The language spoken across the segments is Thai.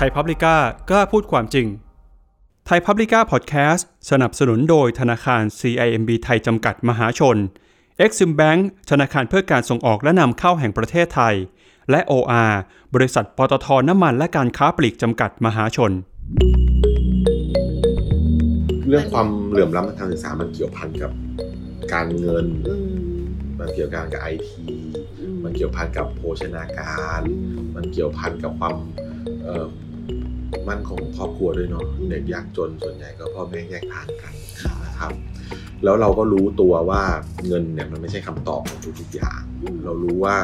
ไทยพับลิก้ากล้าพูดความจริง ไทยพับลิก้าพอดแคสต์สนับสนุนโดยธนาคาร CIMB ไทยจำกัดมหาชน Exim Bank ธนาคารเพื่อการส่งออกและนำเข้าแห่งประเทศไทย และ OR บริษัทปตทน้ำมันและการค้าปลีกจำกัดมหาชน เรื่องความเหลื่อมล้ำทางการศึกษามันเกี่ยวพันกับการเงินอืมมันเกี่ยวกันกับไอทีอืมันเกี่ยวพันกับโภชนาการอืมมันเกี่ยวพันกับความเอ่อ มั่นคงของครอบครัวด้วยเนาะอืมเด็กยากจนส่วนใหญ่ก็พ่อแม่แยกทางกันค่ะนะครับ แล้วเราก็รู้ตัวว่าเงินเนี่ยมันไม่ใช่คำตอบของทุกๆอย่างอืมเรารู้ว่า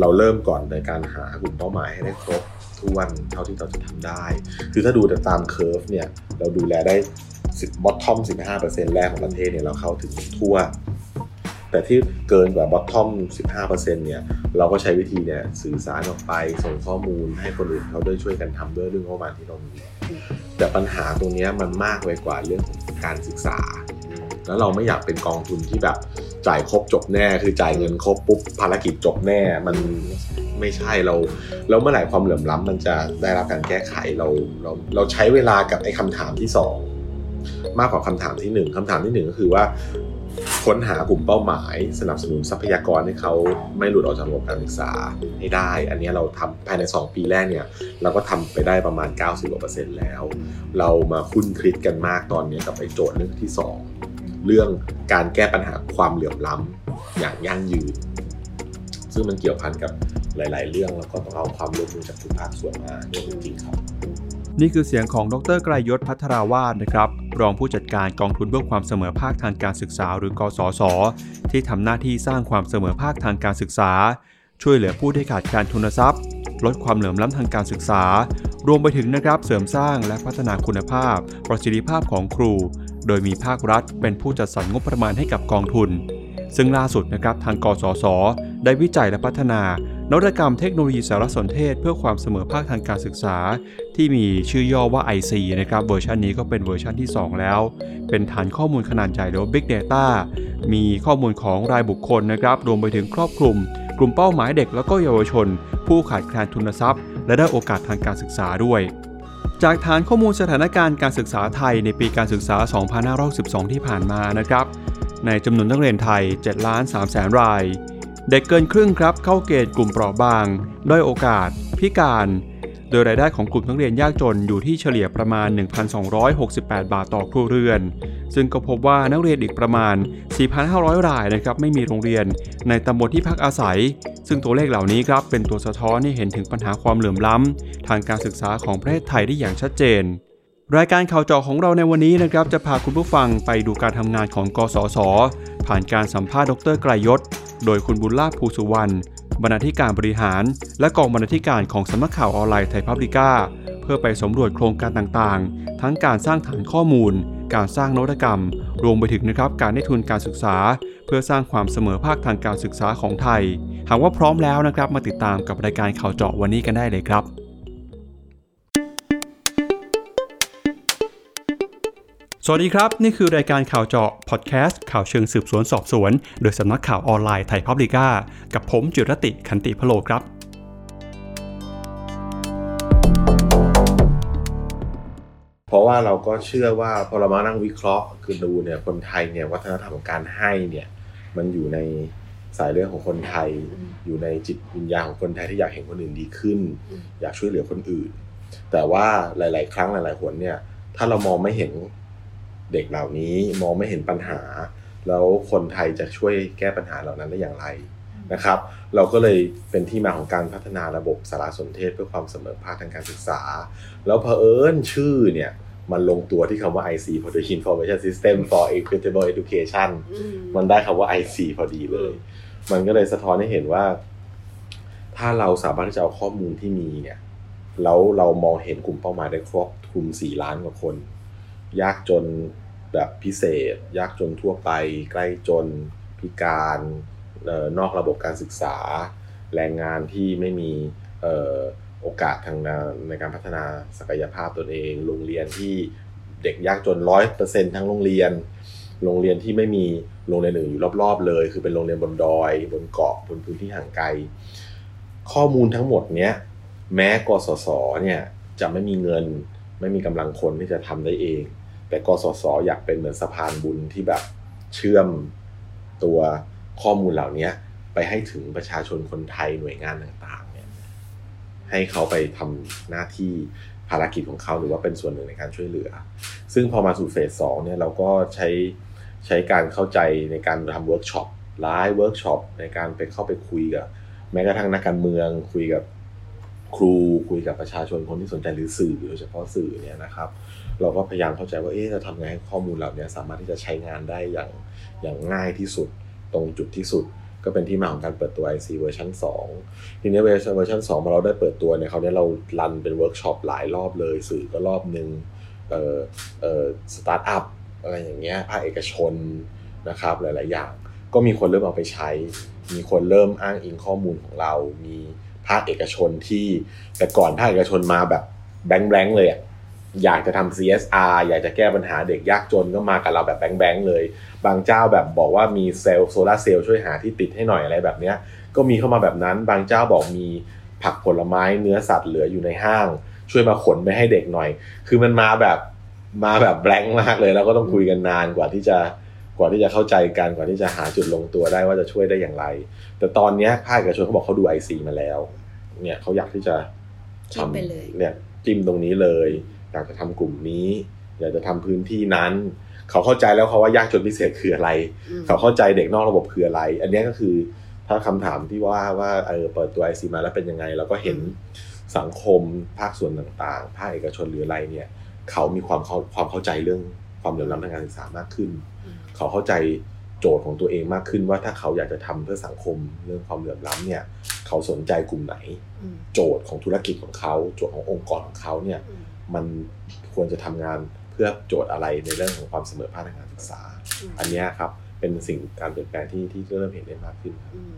เราเริ่มก่อนในการหากลุ่มเป้าหมายให้ได้ครบถ้วนเท่าที่เราจะทำได้ คือถ้าดูแต่ตาม curve เนี่ยเราดูแลได้สิบ bottom 15%แรกของประเทศเนี่ยเราเข้าถึงทั่ว แต่ที่เกินกว่าบอททอม15%เนี่ยเราก็ใช้วิธีเนี่ยสื่อสารออกไปส่งข้อมูลให้คนอื่นเขาด้วยช่วยกันทำด้วยเรื่องงบประมาณที่เรามีแต่ปัญหาตรงนี้มันมากไปกว่าเรื่องของการศึกษา แล้วเราไม่อยากเป็นกองทุนที่แบบจ่ายครบจบแน่ คือจ่ายเงินครบปุ๊บภารกิจจบแน่มันไม่ใช่เราแล้วเมื่อไหร่ความเหลื่อมล้ำมันจะได้รับการแก้ไขเราเราเราใช้เวลากับไอ้คำถามที่สองมากกว่าคำถามที่หนึ่งคำถามที่หนึ่งก็คือว่า ค้นหากลุ่มเป้าหมาย สนับสนุนทรัพยากรให้เขาไม่หลุดออกจากระบบการศึกษาให้ได้ อันนี้เราทำภายใน 2 ปีแรกเนี่ยเราก็ทำไปได้ประมาณ 90%แล้ว เรามาคุ้นคิดกันมากตอนนี้กับไอ้โจทย์เรื่องที่ 2 เรื่องการแก้ปัญหาความเหลื่อมล้ำอย่างยั่งยืน ซึ่งมันเกี่ยวพันกับหลาย ๆ เรื่องแล้วก็ต้องเอาความร่วมมือจากทุกภาคส่วนมาเนี่ยจริงๆครับ นี่คือเสียงของดรไกรยศพัทราวาสนะครับ รองผู้จัดการกองทุนเพื่อความเสมอภาคทางการศึกษาหรือกสศที่ทำหน้าที่สร้างความเสมอภาคทางการศึกษา ช่วยเหลือผู้ที่ขาดการทุนทรัพย์ ลดความเหลื่อมล้ำทางการศึกษา รวมไปถึงนะครับเสริมสร้างและพัฒนาคุณภาพ ประสิทธิภาพของครู โดยมีภาครัฐ เป็นผู้จัดสรรงบประมาณให้กับกองทุน ซึ่งล่าสุดนะครับทางกสศได้วิจัยและพัฒนา นวัตกรรมเทคโนโลยีสารสนเทศเพื่อความเสมอภาคทางการศึกษา ที่มีชื่อย่อว่า IC นะครับเวอร์ชันนี้ก็เป็นเวอร์ชันที่ 2 แล้ว เป็นฐานข้อมูลขนาดใหญ่หรือว่า Big Data มีข้อมูลของรายบุคคลนะครับรวมไปถึงครอบคลุม กลุ่มเป้าหมายเด็กแล้วก็เยาวชน ผู้ขาดแคลนทุนทรัพย์ และด้อยโอกาสทางการศึกษาด้วยจากฐานข้อมูลสถานการณ์การศึกษาไทยในปีการศึกษา 2512 ที่ผ่านมานะครับ ในจำนวนนักเรียนไทย 7 ล้าน3แสนราย เด็กเกินครึ่งครับเข้าเกณฑ์กลุ่มเปราะบาง ด้อยโอกาส พิการ โดยรายได้ของกลุ่มนักเรียนยากจนอยู่ที่เฉลี่ยประมาณ 1,268 บาทต่อครัวเรือน ซึ่งก็พบว่านักเรียนอีกประมาณ 4,500 รายนะครับไม่มีโรงเรียนในตำบลที่พักอาศัย ซึ่งตัวเลขเหล่านี้ครับเป็นตัวสะท้อนให้เห็นถึงปัญหาความเหลื่อมล้ำ ทางการศึกษาของประเทศไทยได้อย่างชัดเจนรายการข่าวเจาะของเราในวันนี้นะครับจะพาคุณผู้ฟังไปดูการทำงานของกสศผ่านการสัมภาษณ์ดรไกรยศ โดยคุณบุญลาภภูสุวรรณบรรณาธิการบริหาร และกองบรรณาธิการของสำนักข่าวออนไลน์ไทยพับลิก้าเพื่อไปสำรวจโครงการต่างๆ ทั้งการสร้างฐานข้อมูล การสร้างนวัตกรรม รวมไปถึงนะครับการได้ทุนการศึกษา เพื่อสร้างความเสมอภาคทางการศึกษาของไทย หากว่าพร้อมแล้วนะครับมาติดตามกับรายการข่าวเจาะวันนี้กันได้เลยครับ สวัสดีครับ นี่คือรายการข่าวเจาะพอดแคสต์ข่าวเชิงสืบสวนสอบสวน โดยสำนักข่าวออนไลน์ไทยพับลิก้ากับผมจิรติขันติพโลครับ เพราะว่าเราก็เชื่อว่าพอเรามานั่งวิเคราะห์คือดูเนี่ยคนไทยเนี่ยวัฒนธรรมของการให้เนี่ยมันอยู่ในสายเลือดของคนไทยออยู่ในจิตวิญญาณของคนไทยที่อยากเห็นคนอื่นดีขึ้นออยากช่วยเหลือคนอื่น แต่ว่าหลาย ๆ ครั้งหลายๆคนเนี่ยถ้าเรามองไม่เห็น เด็กเหล่านี้มองไม่เห็นปัญหา แล้วคนไทยจะช่วยแก้ปัญหาเหล่านั้นได้อย่างไรนะครับ เราก็เลยเป็นที่มาของการพัฒนาระบบสารสนเทศเพื่อความเสมอภาคทางการศึกษา แล้วเผอิญชื่อเนี่ยมันลงตัวที่คำว่า IC พอดี Information System for Equitable Education อืมมันได้คำว่า IC พอดีเลย มันก็เลยสะท้อนให้เห็นว่า ถ้าเราสามารถที่จะเอาข้อมูลที่มีเนี่ย แล้วเรามองเห็นกลุ่มเป้าหมายได้ครอบคลุม 4 ล้านกว่าคน ยากจนแบบพิเศษ ยากจนทั่วไป ใกล้จนพิการออนอกระบบการศึกษา แรงงานที่ไม่มีออโอกาสทางในการพัฒนาศักยภาพตนเอง โรงเรียนที่เด็กยากจนร้อยเปอร์เซ็นทั้งโรงเรียน โรงเรียนที่ไม่มีโรงเรียนอื่นอยู่รอบๆเลย คือเป็นโรงเรียนบนดอย บนเกาะบนพื้นที่ห่างไกล ข้อมูลทั้งหมดเนี้ยแม้กสศเนี่ยจะไม่มีเงิน ไม่มีกำลังคนที่จะทำได้เอง แต่กสศอยากเป็นเหมือนสะพานบุญที่แบบเชื่อมตัวข้อมูลเหล่านี้ไปให้ถึงประชาชนคนไทยหน่วยงานต่างๆเนี่ยให้เขาไปทำหน้าที่ภารกิจของเขาหรือว่าเป็นส่วนหนึ่งในการช่วยเหลือ ซึ่งพอมาสู่ phase สองเนี่ยเราก็ใช้ใช้การเข้าใจในการทำ workshop live workshop ในการไปเข้าไปคุยกับ แม้กระทั่งนักการเมือง คุยกับครูคุยกับประชาชนคนที่สนใจหรือสื่อโดยเฉพาะสื่อเนี่ยนะครับ เราก็พยายามเข้าใจว่าเอ๊ะจะทำไงให้ข้อมูลเหล่านี้สามารถที่จะใช้งานได้อย่างอย่างง่ายที่สุดตรงจุดที่สุด ก็เป็นที่มาของการเปิดตัว IC เวอร์ชัน2ทีนี้เวอร์ชันเวอร์ชัน2พอเราได้เปิดตัวเนี่ยเขาเนี่ยเราrun เป็นเวิร์กช็อปหลายรอบเลย สื่อก็รอบหนึ่งเอ่อเอ่อสตาร์ทอัพอะไรอย่างเงี้ยภาคเอกชนนะครับหลาย ๆ อย่าง ก็มีคนเริ่มเอาไปใช้ มีคนเริ่มอ้างอิงข้อมูลของเรา มีภาคเอกชนที่แต่ก่อนภาคเอกชนมาแบบ blank blank เลยอะ อยากจะทำ CSR อยากจะแก้ปัญหาเด็กยากจนก็มากับเราแบบ blank blank เลย บางเจ้าแบบบอกว่ามีเซลล์โซลาร์เซลล์ช่วยหาที่ติดให้หน่อยอะไรแบบเนี้ยก็มีเข้ามาแบบนั้น บางเจ้าบอกมีผักผลไม้เนื้อสัตว์เหลืออยู่ในห้าง ช่วยมาขนไปให้เด็กหน่อย คือมันมาแบบมาแบบแบงค์มากเลย แล้วก็ต้องคุยกันนานกว่าที่จะกว่าที่จะเข้าใจกันกว่าที่จะหาจุดลงตัวได้ว่าจะช่วยได้อย่างไร แต่ตอนเนี้ยภาคเอกชนเขาบอกเขาดู IC มาแล้ว เนี่ยเขาอยากที่จะจิ้มไปเลยเนี่ยจิ้มตรงนี้เลย อยากจะทำกลุ่มนี้ อยากจะทำพื้นที่นั้น เขาเข้าใจแล้วเขาว่ายากจนพิเศษคืออะไรอืมเขาเข้าใจเด็กนอกระบบคืออะไร อันเนี้ยก็คือถ้าคำถามที่ว่าว่าเออเปิดตัวไอซีมาแล้วเป็นยังไง เราก็เห็นสังคมภาคส่วนต่างๆ ภาคเอกชนหรืออะไรเนี่ย เขามีความเข้าความเข้าใจเรื่องความเหลื่อมล้ำทางการศึกษามากขึ้นอืมเขาเข้าใจโจทย์ของตัวเองมากขึ้นว่าถ้าเขาอยากจะทำเพื่อสังคมเรื่องความเหลื่อมล้ำเนี่ย เขาสนใจกลุ่มไหนอืมโจทย์ของธุรกิจของเขา โจทย์ขององค์กรของเขาเนี่ยอื มมันควรจะทำงานเพื่อโจทย์อะไรในเรื่องของความเสมอภาคทางการศึกษาอืมอันเนี้ยครับเป็นสิ่งการเปลี่ยนแปลงที่ที่เริ่มเห็นได้มากขึ้นครับอืม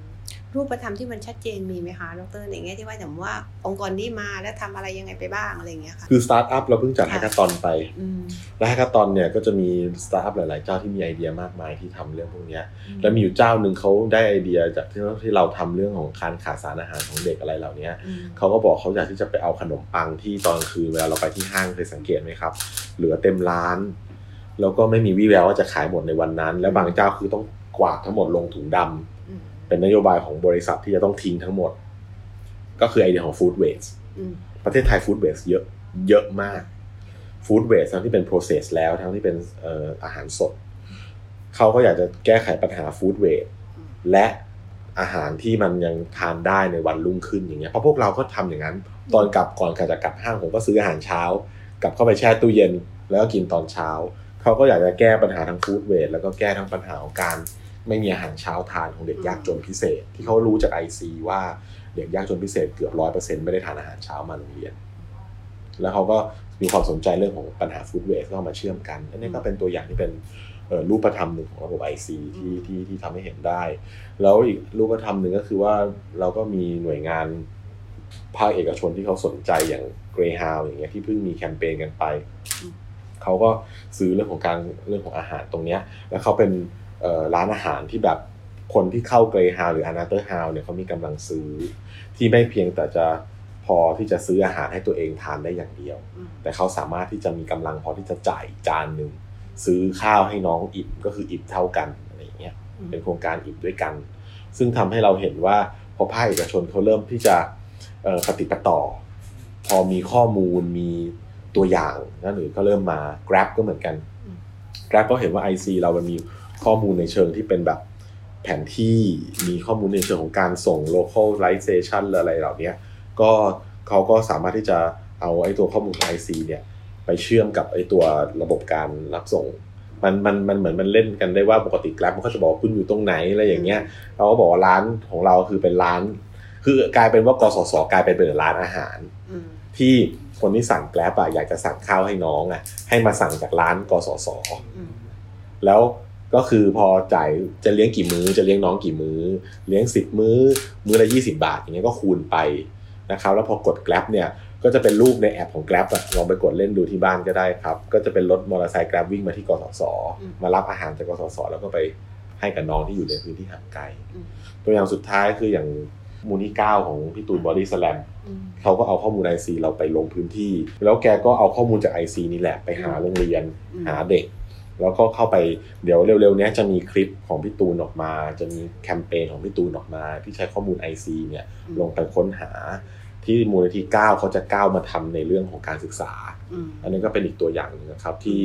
รูปธรรมที่มันชัดเจนมีไหมคะดรในแง่ที่ว่าอย่างว่าองค์กรนี้มาแล้วทำอะไรยังไงไปบ้างอะไรอย่างเงี้ยค่ะคือสตาร์ทอัพเราเพิ่งจัดค่ะแฮกเกอร์ตอนไปอืมและ Hackathon เนี่ยก็จะมีสตาร์ทอัพหลาย ๆ เจ้าที่มีไอเดียมากมายที่ทำเรื่องพวกเนี้ยแล้วมีอยู่เจ้าหนึ่งเขาได้ไอเดียจากที่ที่เราทำเรื่องของการขาดสารอาหารของเด็กอะไรเหล่านี้อืมเขาก็บอกเขาอยากที่จะไปเอาขนมปังที่ตอนกลางคืนเวลาเราไปที่ห้างเคยสังเกตไหมครับ เหลือเต็มร้าน แล้วก็ไม่มีวี่แววว่าจะขายหมดในวันนั้น และบางเจ้าคือต้องกวาดทั้งหมดลงถุงดำอืม เป็นนโยบายของบริษัทที่จะต้องทิ้งทั้งหมด ก็คือไอเดียของ food waste อืมประเทศไทย food waste เยอะเยอะมาก food waste ทั้งที่เป็น process แล้วทั้งที่เป็นเอ่ออาหารสด เขาก็อยากจะแก้ไขปัญหา food waste อืมและอาหารที่มันยังทานได้ในวันรุ่งขึ้นอย่างเงี้ยเพราะพวกเราก็ทำอย่างนั้น ตอนกลับก่อนการจะกลับห้างผมก็ซื้ออาหารเช้า กลับเข้าไปแช่ตู้เย็นแล้วก็กินตอนเช้า เขาก็อยากจะแก้ปัญหาทั้งฟู้ดเวทแล้วก็แก้ทั้งปัญหาของการ ไม่มีอาหารเช้าทานของเด็กยากจนพิเศษ ที่เขารู้จากไอซีว่าเด็กยากจนพิเศษเกือบร้อยเปอร์เซ็นต์ไม่ได้ทานอาหารเช้ามาโรงเรียน แล้วเขาก็มีความสนใจเรื่องของปัญหาฟู้ดเวทเข้ามาเชื่อมกัน อันนี้ก็เป็นตัวอย่างที่เป็นเอ่อรูปธรรมหนึ่งของระบบ IC ที่ที่ที่ทำให้เห็นได้ แล้วอีกรูปธรรมหนึ่งก็คือว่าเราก็มีหน่วยงานภาคเอกชนที่เขาสนใจอย่าง Greyhound อย่างเงี้ยที่เพิ่งมีแคมเปญกันไปอืมเขาก็ซื้อเรื่องของการเรื่องของอาหารตรงเนี้ย แล้วเขาเป็นเอ่อ ร้านอาหารที่แบบคนที่เข้า Greyhound หรือ Another House เนี่ยเขามีกำลังซื้อที่ไม่เพียงแต่จะพอที่จะซื้ออาหารให้ตัวเองทานได้อย่างเดียวอืมแต่เขาสามารถที่จะมีกำลังพอที่จะจ่ายจานหนึ่งซื้อข้าวให้น้องอิ่มก็คืออิ่มเท่ากันอะไรอย่างเงี้ยอืมเป็นโครงการอิ่มด้วยกัน ซึ่งทำให้เราเห็นว่าพอภาคเอกชนเขาเริ่มที่จะเอ่อปฏิปต่อ พอมีข้อมูลมีตัวอย่างนะหรือก็เริ่มมา Grab ก็เหมือนกันอืม Grab ก็เห็นว่า IC เรามันมี ข้อมูลในเชิงที่เป็นแบบแผนที่มีข้อมูลในเชิงของการส่ง localization อะไรเหล่านี้ก็เขาก็สามารถที่จะเอาไอ้ตัวข้อมูลของ IC เนี่ยไปเชื่อมกับไอ้ตัวระบบการรับส่งมันมันมันเหมือนมันเล่นกันได้ว่าปกติ Grab มันก็จะบอกว่าคุณอยู่ตรงไหนอะไรอย่างเงี้ยเราก็บอกว่าร้านของเราคือเป็นร้าน คือกลายเป็นว่ากสศกลายเป็นเป็นร้านอาหารอืมที่คนที่สั่งแกร็บอะอยากจะสั่งข้าวให้น้องอะให้มาสั่งจากร้านกสศอืมแล้ว ก็คือพอจ่ายจะเลี้ยงกี่มื้อจะเลี้ยงน้องกี่มื้อ เลี้ยงสิบมื้อ มื้อละยี่สิบาทอย่างเงี้ยก็คูณไปนะครับแล้วพอกด Grab เนี่ยก็จะเป็นรูปในแอปของ Grab อะลองไปกดเล่นดูที่บ้านก็ได้ครับ ก็จะเป็นรถมอเตอร์ไซค์ Grab วิ่งมาที่กสศมารับอาหารจากกสศแล้วก็ไปให้กับน้องที่อยู่ในพื้นที่ห่างไกลอืมตัวอย่างสุดท้ายคืออย่างมูลที่เก้าของพี่ตูนบอดี้สแลมอืมเขาก็เอาข้อมูล IC เราไปลงพื้นที่ แล้วแกก็เอาข้อมูลจาก IC นี่แหละไปหาโรงเรียนอืมหาเด็ก แล้วก็เข้าไปเดี๋ยวเร็วๆเนี้ยจะมีคลิปของพี่ตูนออกมา จะมีแคมเปญของพี่ตูนออกมา ที่ใช้ข้อมูล IC เนี่ยลงไปค้นหาที่มูลนิธิ9เขาจะก้าวมาทำในเรื่องของการศึกษาอืมอันนี้ก็เป็นอีกตัวอย่างหนึงนะครับที่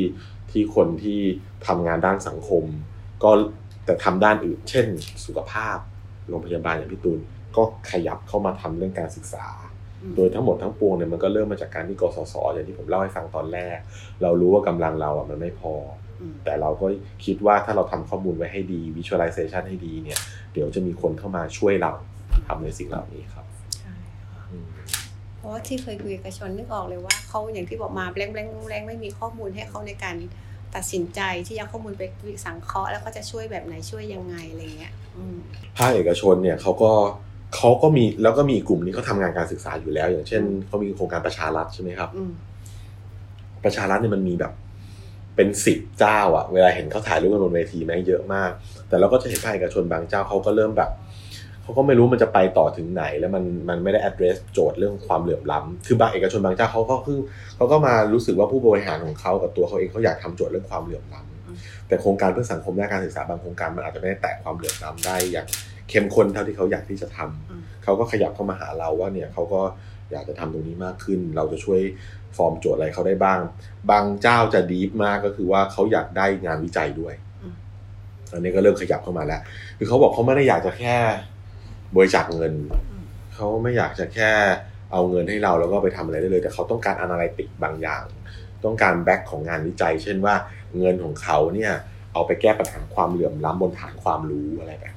ที่คนที่ทำงานด้านสังคม ก็แต่ทำด้านอื่น เช่น สุขภาพโรงพยาบาลอย่างพี่ตูนก็ขยับเข้ามาทำเรื่องการศึกษาอืมโดยทั้งหมดทั้งปวงเนี่ยมันก็เริ่มมาจากการที่กสศอย่างที่ผมเล่าให้ฟังตอนแรก เรารู้ว่ากำลังเราอะมันไม่พออืม แต่เราก็คิดว่าถ้าเราทำข้อมูลไว้ให้ดี visualization ให้ดีเนี่ย เดี๋ยวจะมีคนเข้ามาช่วยเราทำในสิ่งเหล่านี้ครับใช่ค่ะอืมเพราะว่าที่เคยคุยกับเอกชนนึกออกเลยว่าเขาอย่างที่บอกมาแบงแบงแบงไม่มีข้อมูลให้เขาในการตัดสินใจที่จะเอาข้อมูลไปวิสังเคราะห์แล้วก็จะช่วยแบบไหนช่วยยังไงอะไรเงี้ยอืมภาคเอกชนเนี่ยเขาก็เขาก็มีแล้วก็มีกลุ่มนี้เขาทำงานการศึกษาอยู่แล้ว อย่างเช่นเขามีโครงการประชารัฐใช่ไหมครับอืมประชารัฐเนี่ยมันมีแบบ เป็นสิบเจ้าอะเวลาเห็นเขาถ่ายรูปกันบนเวทีแม่งเยอะมาก แต่เราก็จะเห็นภาคเอกชนบางเจ้าเขาก็เริ่มแบบเขาก็ไม่รู้มันจะไปต่อถึงไหน แล้วมันมันไม่ได้ address โจทย์เรื่องความเหลื่อมล้ำคือบางเอกชนบางเจ้าเขาก็คือเขาก็มารู้สึกว่าผู้บริหารของเขากับตัวเขาเองเขาอยากทำโจทย์เรื่องความเหลื่อมล้ำแต่โครงการเพื่อสังคมด้านการศึกษาบางโครงการมันอาจจะไม่ได้แตะความเหลื่อมล้ำได้อย่างเข้มข้นเท่าที่เขาอยากที่จะทำอืมเขาก็ขยับเข้ามาหาเราว่าเนี่ยเขาก็ อยากจะทำตรงนี้มากขึ้น เราจะช่วยฟอร์มโจทย์อะไรเขาได้บ้าง บางเจ้าจะดีฟมากก็คือว่าเขาอยากได้งานวิจัยด้วยอืมอันนี้ก็เริ่มขยับเข้ามาแล้ว คือเขาบอกเขาไม่ได้อยากจะแค่บริจาคเงิน เขาไม่อยากจะแค่เอาเงินให้เราแล้วก็ไปทำอะไรได้เลย แต่เขาต้องการอนาลิติกบางอย่าง ต้องการแบ็กของงานวิจัย เช่นว่าเงินของเขาเนี่ยเอาไปแก้ปัญหาความเหลื่อมล้ำบนฐานความรู้อะไรแบบเนี้ย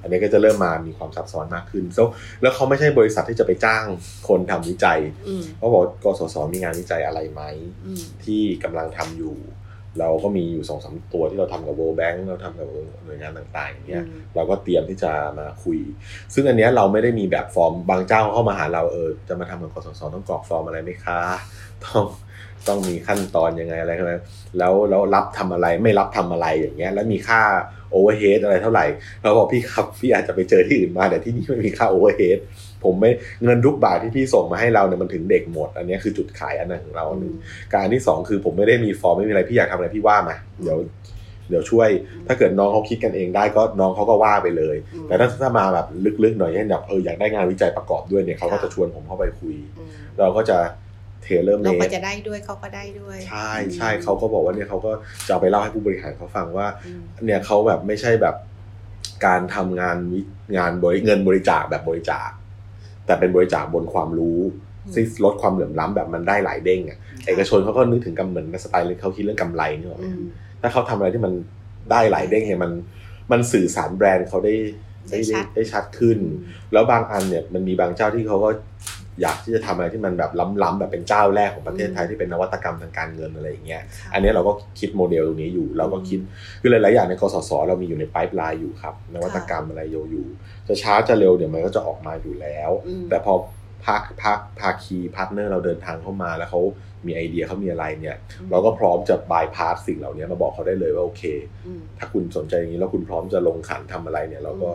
อืมอันนี้ก็จะเริ่มมามีความซับซ้อนมากขึ้น so, แล้วเขาไม่ใช่บริษัทที่จะไปจ้างคนทำวิจัยอืมเขาบอกว่ากสศมีงานวิจัยอะไรไหมอืมที่กำลังทำอยู่ เราก็มีอยู่สองสามตัวที่เราทำกับ World Bank เราทำกับหน่วยงานต่างๆอย่างเงี้ยอืมเราก็เตรียมที่จะมาคุย ซึ่งอันเนี้ยเราไม่ได้มีแบบฟอร์มบางเจ้าเข้ามาหาเราเออจะมาทำกับกสศต้องกรอกฟอร์มอะไรไหมคะต้องต้องมีขั้นตอนยังไงอะไรใช่ไหมแล้วแล้วรับทำอะไรไม่รับทำอะไรอย่างเงี้ย แล้วมีค่า overhead อะไรเท่าไหร่เราบอกพี่ครับพี่อาจจะไปเจอที่อื่นมาแต่ที่นี่ไม่มีค่า overhead ผมไม่เงินทุกบาทที่พี่ส่งมาให้เราเนี่ยมันถึงเด็กหมด อันเนี้ยคือจุดขายอันนั้นของเราอันหนึ่งการที่สองคือผมไม่ได้มีฟอร์มไม่มีอะไรพี่อยากทำอะไรพี่ว่ามาเดี๋ยวเดี๋ยวช่วย ถ้าเกิดน้องเขาคิดกันเองได้ก็น้องเขาก็ว่าไปเลยอืมแต่ถ้าถ้ามาแบบลึกๆหน่อยเช่นแบบเอออยากได้งานวิจัยประกอบด้วยเนี่ยเขาก็ค่ะจะชวนผมเข้าไปคุยอืมเราก็จะ tailor-made เราก็จะได้ด้วยเขาก็ได้ด้วย ใช่ใช่เขาก็บอกว่าเนี่ยเขาก็จะเอาไปเล่าให้ผู้บริหารเขาฟังว่าอืมเนี่ยเขาแบบไม่ใช่แบบการทำงานวิงานบริเงินบริจาคแบบบริจาค แต่เป็นบริจาคบนความรู้อืมที่ลดความเหลื่อมล้ำแบบมันได้หลายเด้งอะเอกชนเขาก็นึกถึงกำเหมือนสไตล์เลยเขาคิดเรื่องกำไรนี่หรอกไหมอืมถ้าเขาทำอะไรที่มันได้หลายเด้งเนี่ยมันมันสื่อสารแบรนด์เขาได้ได้ได้ชัดได้ชัดขึ้น แล้วบางอันเนี่ยมันมีบางเจ้าที่เขาก็ อยากที่จะทำอะไรที่มันแบบล้ำๆแบบเป็นเจ้าแรกของประเทศไทยที่เป็นนวัตกรรมทางการเงินอะไรอย่างเงี้ยค่ะอันนี้เราก็คิดโมเดลตรงนี้อยู่เราก็คิดคือหลายๆอย่างในกสศเรามีอยู่ในไ i ป์ไลน์อยู่ครับนวัตกรรมอะไรอยู่อยู่จะช้าจะเร็วเดี๋ยวมันก็จะออกมาอยู่แล้วอืมแต่พอภาคภาคภาคี partner เราเดินทางเข้ามาแล้วเขามีไอเดียเขามีอะไรเนี่ย เราก็พร้อมจะบายพาสสิ่งเหล่านี้มาบอกเขาได้เลยว่าโอเคอืมถ้าคุณสนใจอย่างนี้แล้วคุณพร้อมจะลงขันทำอะไรเนี่ย เราก็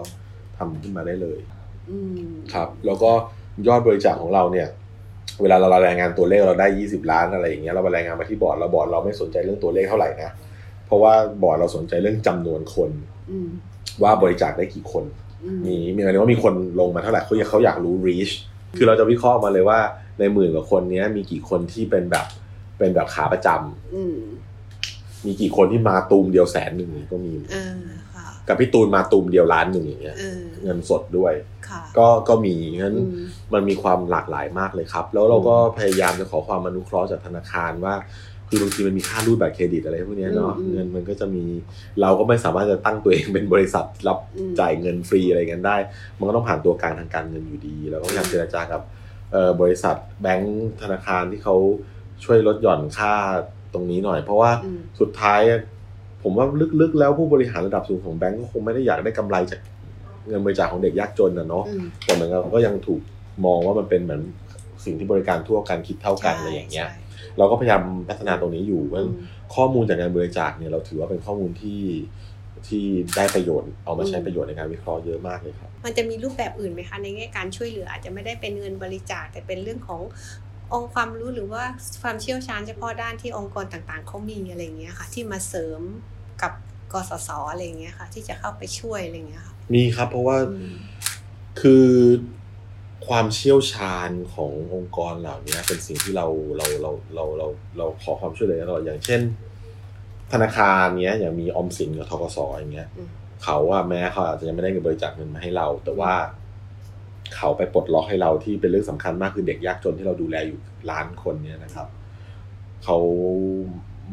ทำขึ้นมาได้เลยอืมครับ แล้วก็ ยอดบริจาคของเราเนี่ย เวลาเรารายงานตัวเลขเราได้ 20 ล้านอะไรอย่างเงี้ยเราไปรายงานมาที่บอร์ดเราบอร์ดเราไม่สนใจเรื่องตัวเลขเท่าไหร่นะเพราะว่าบอร์ดเราสนใจเรื่องจำนวนคนอืมว่าบริจาคได้กี่คนอืมมีมีหมายถึงว่ามีคนลงมาเท่าไหร่เขาอยากเขาอยากรู้ reach คือเราจะวิเคราะห์มาเลยว่าในหมื่นกว่าคนเนี้ยมีกี่คนที่เป็นแบบเป็นแบบขาประจำอืมมีกี่คนที่มาตูมเดียวแสนหนึ่งก็มีเออค่ะกับพี่ตูนมาตูมเดียวล้านหนึ่งอย่างเงี้ยเออเงินสดด้วยค่ะก็ก็มีงั้นอื มมันมีความหลากหลายมากเลยครับ แล้วเราก็พยายามจะขอความอนุเคราะห์จากธนาคารว่า คือบางทีมันมีค่ารูดบัตรเครดิตอะไรพวกเนี้ยเนาะอืมอืมเงินมันก็จะมีเราก็ไม่สามารถจะตั้งตัวเองเป็นบริษัทรับอืมจ่ายเงินฟรีอะไรกันได้ มันก็ต้องผ่านตัวกลางทางการเงินอยู่ดีเราก็พยายามเจรจากับเอ่อบริษัทแบงก์ธนาคารที่เขาช่วยลดหย่อนค่าตรงนี้หน่อย เพราะว่าอืมสุดท้ายอะผมว่าลึกๆ แล้วผู้บริหารระดับสูงของแบงก์ก็คงไม่ได้อยากได้กำไรจากเงินบริจาคของเด็กยากจนนะเนาะอืมแต่เหมือนกับก็ยังถูก มองว่ามันเป็นเหมือนสิ่งที่บริการทั่วกันคิดเท่ากันอะไรอย่างเงี้ยใช่เราก็พยายามพัฒนาตรงนี้อยู่ว่าอืมข้อมูลจากงานบริจาคเนี่ยเราถือว่าเป็นข้อมูลที่ที่ได้ประโยชน์เอามาใช้ประโยชน์ในการวิเคราะห์เยอะมากเลยครับ มันจะมีรูปแบบอื่นไหมคะในแง่การช่วยเหลืออาจจะไม่ได้เป็นเงินบริจาคแต่เป็นเรื่องขององค์ความรู้หรือว่าความเชี่ยวชาญเฉพาะด้านที่องค์กรต่างๆเขามีอะไรเงี้ยค่ะ ที่มาเสริมกับกสศอะไรเงี้ยค่ะ ที่จะเข้าไปช่วยอะไรเงี้ยค่ะ มีครับเพราะว่าอืมคือ ความเชี่ยวชาญขององค์กรเหล่านี้เป็นสิ่งที่เราเราเราเราเราเราขอความช่วยเหลือตลอดอย่างเช่น ธนาคารเนี้ยอย่างมีออมสินกับทกสอย่างเงี้ยอืมเขาอะแม้เขาอาจจะยังไม่ได้เงินบริจาคเงินมาให้เรา แต่ว่าเขาไปปลดล็อกให้เราที่เป็นเรื่องสำคัญมากคือเด็กยากจนที่เราดูแลอยู่ล้านคนเนี่ยนะครับเขา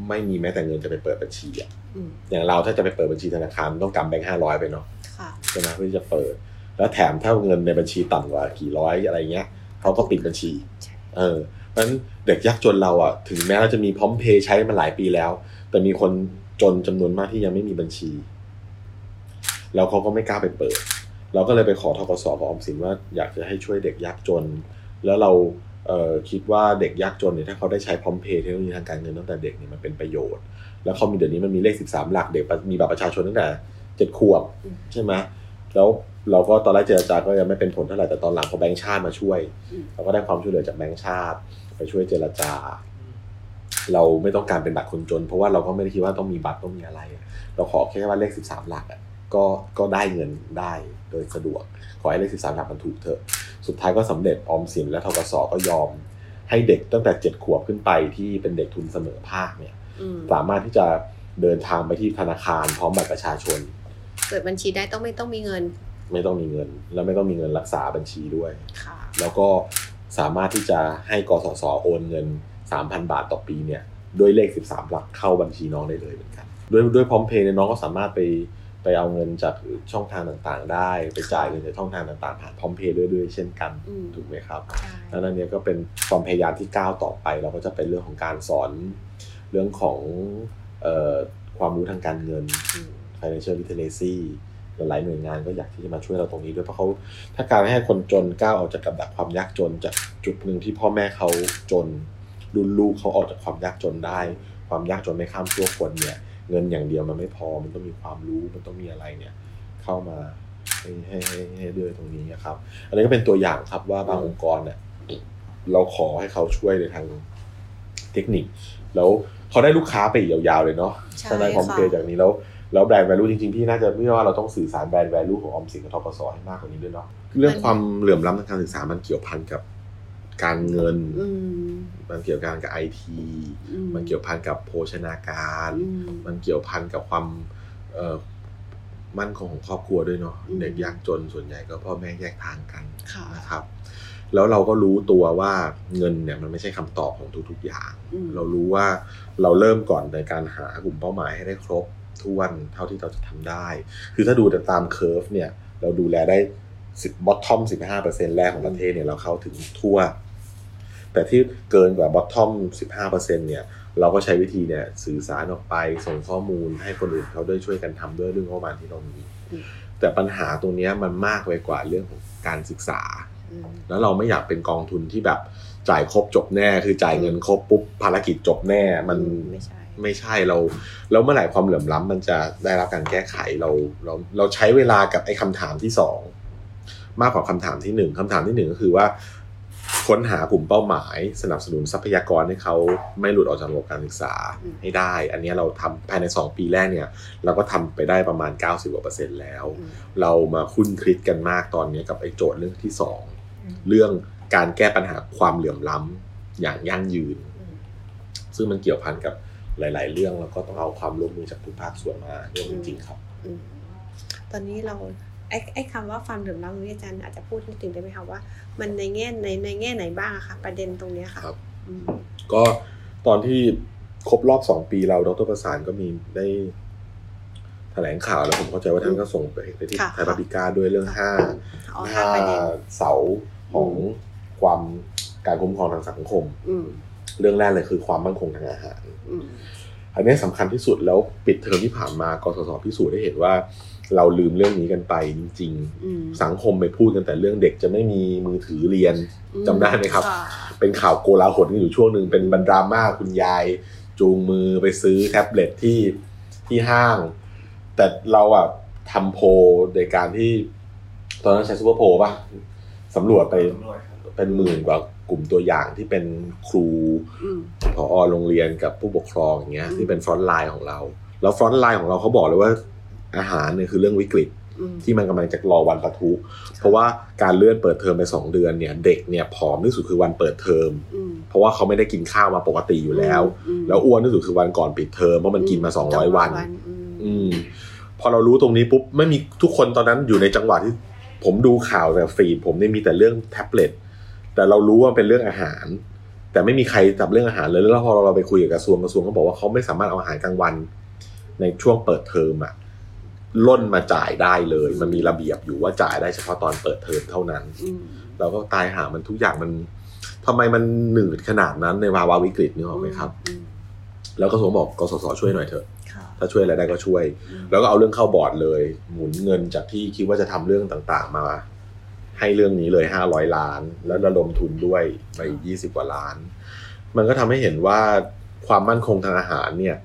ไม่มีแม้แต่เงินจะไปเปิดบัญชีอะอืมอย่างเราถ้าจะไปเปิดบัญชีธนาคารต้องกำแบงค์ห้าร้อยไปเนาะค่ะใช่ไหมเพื่อที่จะเปิด แล้วแถมถ้าเงินในบัญชีต่ำกว่ากี่ร้อยอะไรเงี้ยเขาก็ปิดบัญชีใช่เออเพราะฉะนั้นเด็กยากจนเราอะ ถึงแม้เราจะมีพร้อมเพย์ใช้มาหลายปีแล้ว แต่มีคนจนจำนวนมากที่ยังไม่มีบัญชี แล้วเขาก็ไม่กล้าไปเปิด เราก็เลยไปขอทกสกับออมสินว่าอยากจะให้ช่วยเด็กยากจน แล้วเราเอ่อคิดว่าเด็กยากจนเนี่ยถ้าเขาได้ใช้พร้อมเพย์เทคโนโลยีทางการเงินตั้งแต่เด็กเนี่ยมันเป็นประโยชน์ แล้วเขามีเดี๋ยวนี้มันมีเลข 13 หลักเด็กมีบัตรประชาชนตั้งแต่เจ็ดขวบอืมใช่ไหม แล้วเราก็ตอนแรกเจรจาก็ยังไม่เป็นผลเท่าไหร่แต่ตอนหลังพอแบงค์ชาติมาช่วยอืมเราก็ได้ความช่วยเหลือจากแบงค์ชาติ ไปช่วยเจรจา เราไม่ต้องการเป็นบัตรคนจน เพราะว่าเราก็ไม่ได้คิดว่าต้องมีบัตรต้องมีอะไร เราขอแค่ว่าเลข 13 หลักอะก็ก็ได้เงินได้โดยสะดวก ขอให้เลข 13 หลักมันถูกเถอะ สุดท้ายก็สำเร็จออมสินและทกสก็ยอม ให้เด็กตั้งแต่7ขวบขึ้นไปที่เป็นเด็กทุนเสมอภาคเนี่ยอืมสามารถที่จะเดินทางไปที่ธนาคารพร้อมบัตรประชาชน เปิดบัญชีได้ต้องไม่ต้องมีเงิน ไม่ต้องมีเงิน และไม่ต้องมีเงินรักษาบัญชีด้วยค่ะแล้วก็สามารถที่จะให้กสศโอนเงิน 3,000 บาทต่อปีเนี่ยด้วยเลข 13 หลักเข้าบัญชีน้องได้เลยเหมือนกันด้วยด้วยพร้อมเพย์เนี่ยน้องก็สามารถไปไปเอาเงินจากช่องทางต่างๆ ได้ ไปจ่ายเงินจากช่องทางต่างๆผ่านพร้อมเพย์ด้วยด้วยเช่นกันอืมถูกไหมครับใช่แล้วนั่นเนี่ยก็เป็นความพยายามที่ก้าวต่อไปเราก็จะเป็นเรื่องของการสอนเรื่องของเอ่อความรู้ทางการเงินอืม financial literacy หลายๆหน่วยงานก็อยากที่จะมาช่วยเราตรงนี้ด้วยเพราะเขาถ้าการให้คนจนก้าวออกจากกับดักความยากจนจากจุดหนึ่งที่พ่อแม่เขาจนรุ่นลูกเขาออกจากความยากจนได้ ความยากจนไม่ข้ามชั่วคนเนี่ย เงินอย่างเดียวมันไม่พอมันต้องมีความรู้มันต้องมีอะไรเนี่ยเข้ามาให้ให้ให้ให้ด้วยตรงนี้นะครับ อันนี้ก็เป็นตัวอย่างครับว่าบางองค์กรเนี่ยเราขอให้เขาช่วยในทางเทคนิค แล้วเขาได้ลูกค้าไปอีกยาวๆเลยเนาะใช่ถ้าได้พร้อมเพย์ค่ะจากนี้แล้ว แล้วแบรนด์ value จริงๆ พี่น่าจะพี่ว่าเราต้องสื่อสารแบรนด์ value ของออมสินกับทกสให้มากกว่านี้ด้วยเนาะเรื่องความเหลื่อมล้ำทางการศึกษามันเกี่ยวพันกับการเงินอืมมันเกี่ยวกันกับไอทีอืมันเกี่ยวพันกับโภชนาการอืมมันเกี่ยวพันกับความเอ่อมั่นคงของครอบครัวด้วยเนาะอืมเด็กยากจนส่วนใหญ่ก็พ่อแม่แยกทางกันค่ะนะครับ แล้วเราก็รู้ตัวว่าเงินเนี่ยมันไม่ใช่คำตอบของทุกๆอย่างอืมเรารู้ว่าเราเริ่มก่อนในการหากลุ่มเป้าหมายให้ได้ครบ ถ้วนเท่าที่เราจะทำได้ คือถ้าดูแต่ตาม curve เนี่ย เราดูแลได้สิบ bottom สิบห้าเปอร์เซ็นแรกของประเทศเนี่ยเราเข้าถึงทั่ว แต่ที่เกินกว่า bottom สิบห้าเปอร์เซ็นเนี่ย เราก็ใช้วิธีเนี่ยสื่อสารออกไปส่งข้อมูลให้คนอื่นเขาด้วยช่วยกันทำด้วยเรื่องงบประมาณที่เรามีอืมแต่ปัญหาตรงเนี้ยมันมากไปกว่าเรื่องของการศึกษาอืมแล้วเราไม่อยากเป็นกองทุนที่แบบจ่ายครบจบแน่ คือจ่ายเงินครบปุ๊บภารกิจจบแน่มันไม่ใช่ ไม่ใช่เราแล้วเมื่อไหร่ความเหลื่อมล้ำมันจะได้รับการแก้ไขเราเราเราใช้เวลากับไอ้คำถามที่สองมากกว่าคำถามที่หนึ่งคำถามที่หนึ่งก็คือว่า ค้นหากลุ่มเป้าหมาย สนับสนุนทรัพยากรให้เขาไม่หลุดออกจากระบบการศึกษาให้ได้ อันนี้เราทำภายใน 2 ปีแรกเนี่ย เราก็ทำไปได้ประมาณ 90กว่าเปอร์เซ็นต์แล้ว เรามาคุ้นคลิดกันมากตอนนี้กับไอ้โจทย์เรื่องที่สองเรื่องการแก้ปัญหาความเหลื่อมล้ำอย่างยั่งยืน ซึ่งมันเกี่ยวพันกับ หลาย ๆ เรื่องแล้วก็ต้องเอาความร่วมมือจากทุกภาคส่วนมาร่วมจริงๆครับอืมตอนนี้เราไอ้ไอ้คำว่าความเหลื่อมล้ำตรงนี้อาจารย์อาจจะพูดนิดนึงได้ไหมคะว่า มันในแง่ในในแง่ไหนบ้างอะคะประเด็นตรงเนี้ยค่ะครับอืมก็ตอนที่ครบรอบสองปีเราดรประสานก็มีได้แถลงข่าวแล้วผมเข้าใจว่าท่านก็ส่งไปไปที่ค่ะไทยพับพิก้าด้วยเรื่องห้าอ๋อห้าห้าประเด็นเสาของความการคุ้มครองทางสังคมอืม เรื่องแรกเลยคือความมั่นคงทางอาหารอืมอันนี้สำคัญที่สุดแล้วปิดเทอมที่ผ่านมากสศพิสูจน์ได้เห็นว่า เราลืมเรื่องนี้กันไปจริงอืมๆสังคมไปพูดกันแต่เรื่องเด็กจะไม่มีมือถือเรียนจำได้ไหมครับะเป็นข่าวโกลาหลกันอยู่ช่วงหนึ่งเป็นบรรดราม่าคุณยาย จูงมือไปซื้อแท็บเล็ตที่ที่ห้าง แต่เราอะทำโพลในการที่ตอนนั้นใช้ซูเปอร์โพลป่ะสำรวจไปเป็นหมื่นกว่า กลุ่มตัวอย่างที่เป็นครูอืมผอ.โรงเรียนกับผู้ปกครองอย่างเงี้ยอืมที่เป็น frontline ของเรา แล้ว frontline ของเราเขาบอกเลยว่าอาหารเนี่ยคือเรื่องวิกฤตอืมที่มันกำลังจะรอวันปะทุเพราะว่าการเลื่อนเปิดเทอมไปสองเดือนเนี่ย เด็กเนี่ยผอมที่สุดคือวันเปิดเทอมอืมเพราะว่าเขาไม่ได้กินข้าวมาปกติอยู่แล้วอืมแล้วอ้วนที่สุดคือวันก่อนปิดเทอมเพราะมันกินมาสองร้อยวันอืมอืมพอเรารู้ตรงนี้ปุ๊บไม่มีทุกคนตอนนั้นอยู่ในจังหวะที่ผมดูข่าวแต่ feed ผมเนี่ยมีแต่เรื่องแท็บเล็ต แต่เรารู้ว่าเป็นเรื่องอาหาร แต่ไม่มีใครจับเรื่องอาหารเลยแล้วพอเราไปคุยกับกระทรวงกระทรวงก็บอกว่าเขาไม่สามารถเอาอาหารกลางวัน ในช่วงเปิดเทอมอะร่นมาจ่ายได้เลย มันมีระเบียบอยู่ว่าจ่ายได้เฉพาะตอนเปิดเทอมเท่านั้นอืมเราก็ตายหามันทุกอย่างมันทำไมมันหนืดขนาดนั้นในภาวะวิกฤตนึกออกไหมครับอืมแล้วกระทรวงบอกกสศช่วยหน่อยเถอะค่ะถ้าช่วยอะไรได้ก็ช่วยอืมแล้วก็เอาเรื่องเข้าบอร์ดเลย หมุนเงินจากที่คิดว่าจะทำเรื่องต่าง ๆ มา ให้เรื่องนี้เลยห้าร้อยล้าน แล้วระดมทุนด้วยไปอีกยี่สิบกว่าล้าน มันก็ทำให้เห็นว่าความมั่นคงทางอาหารเนี่ย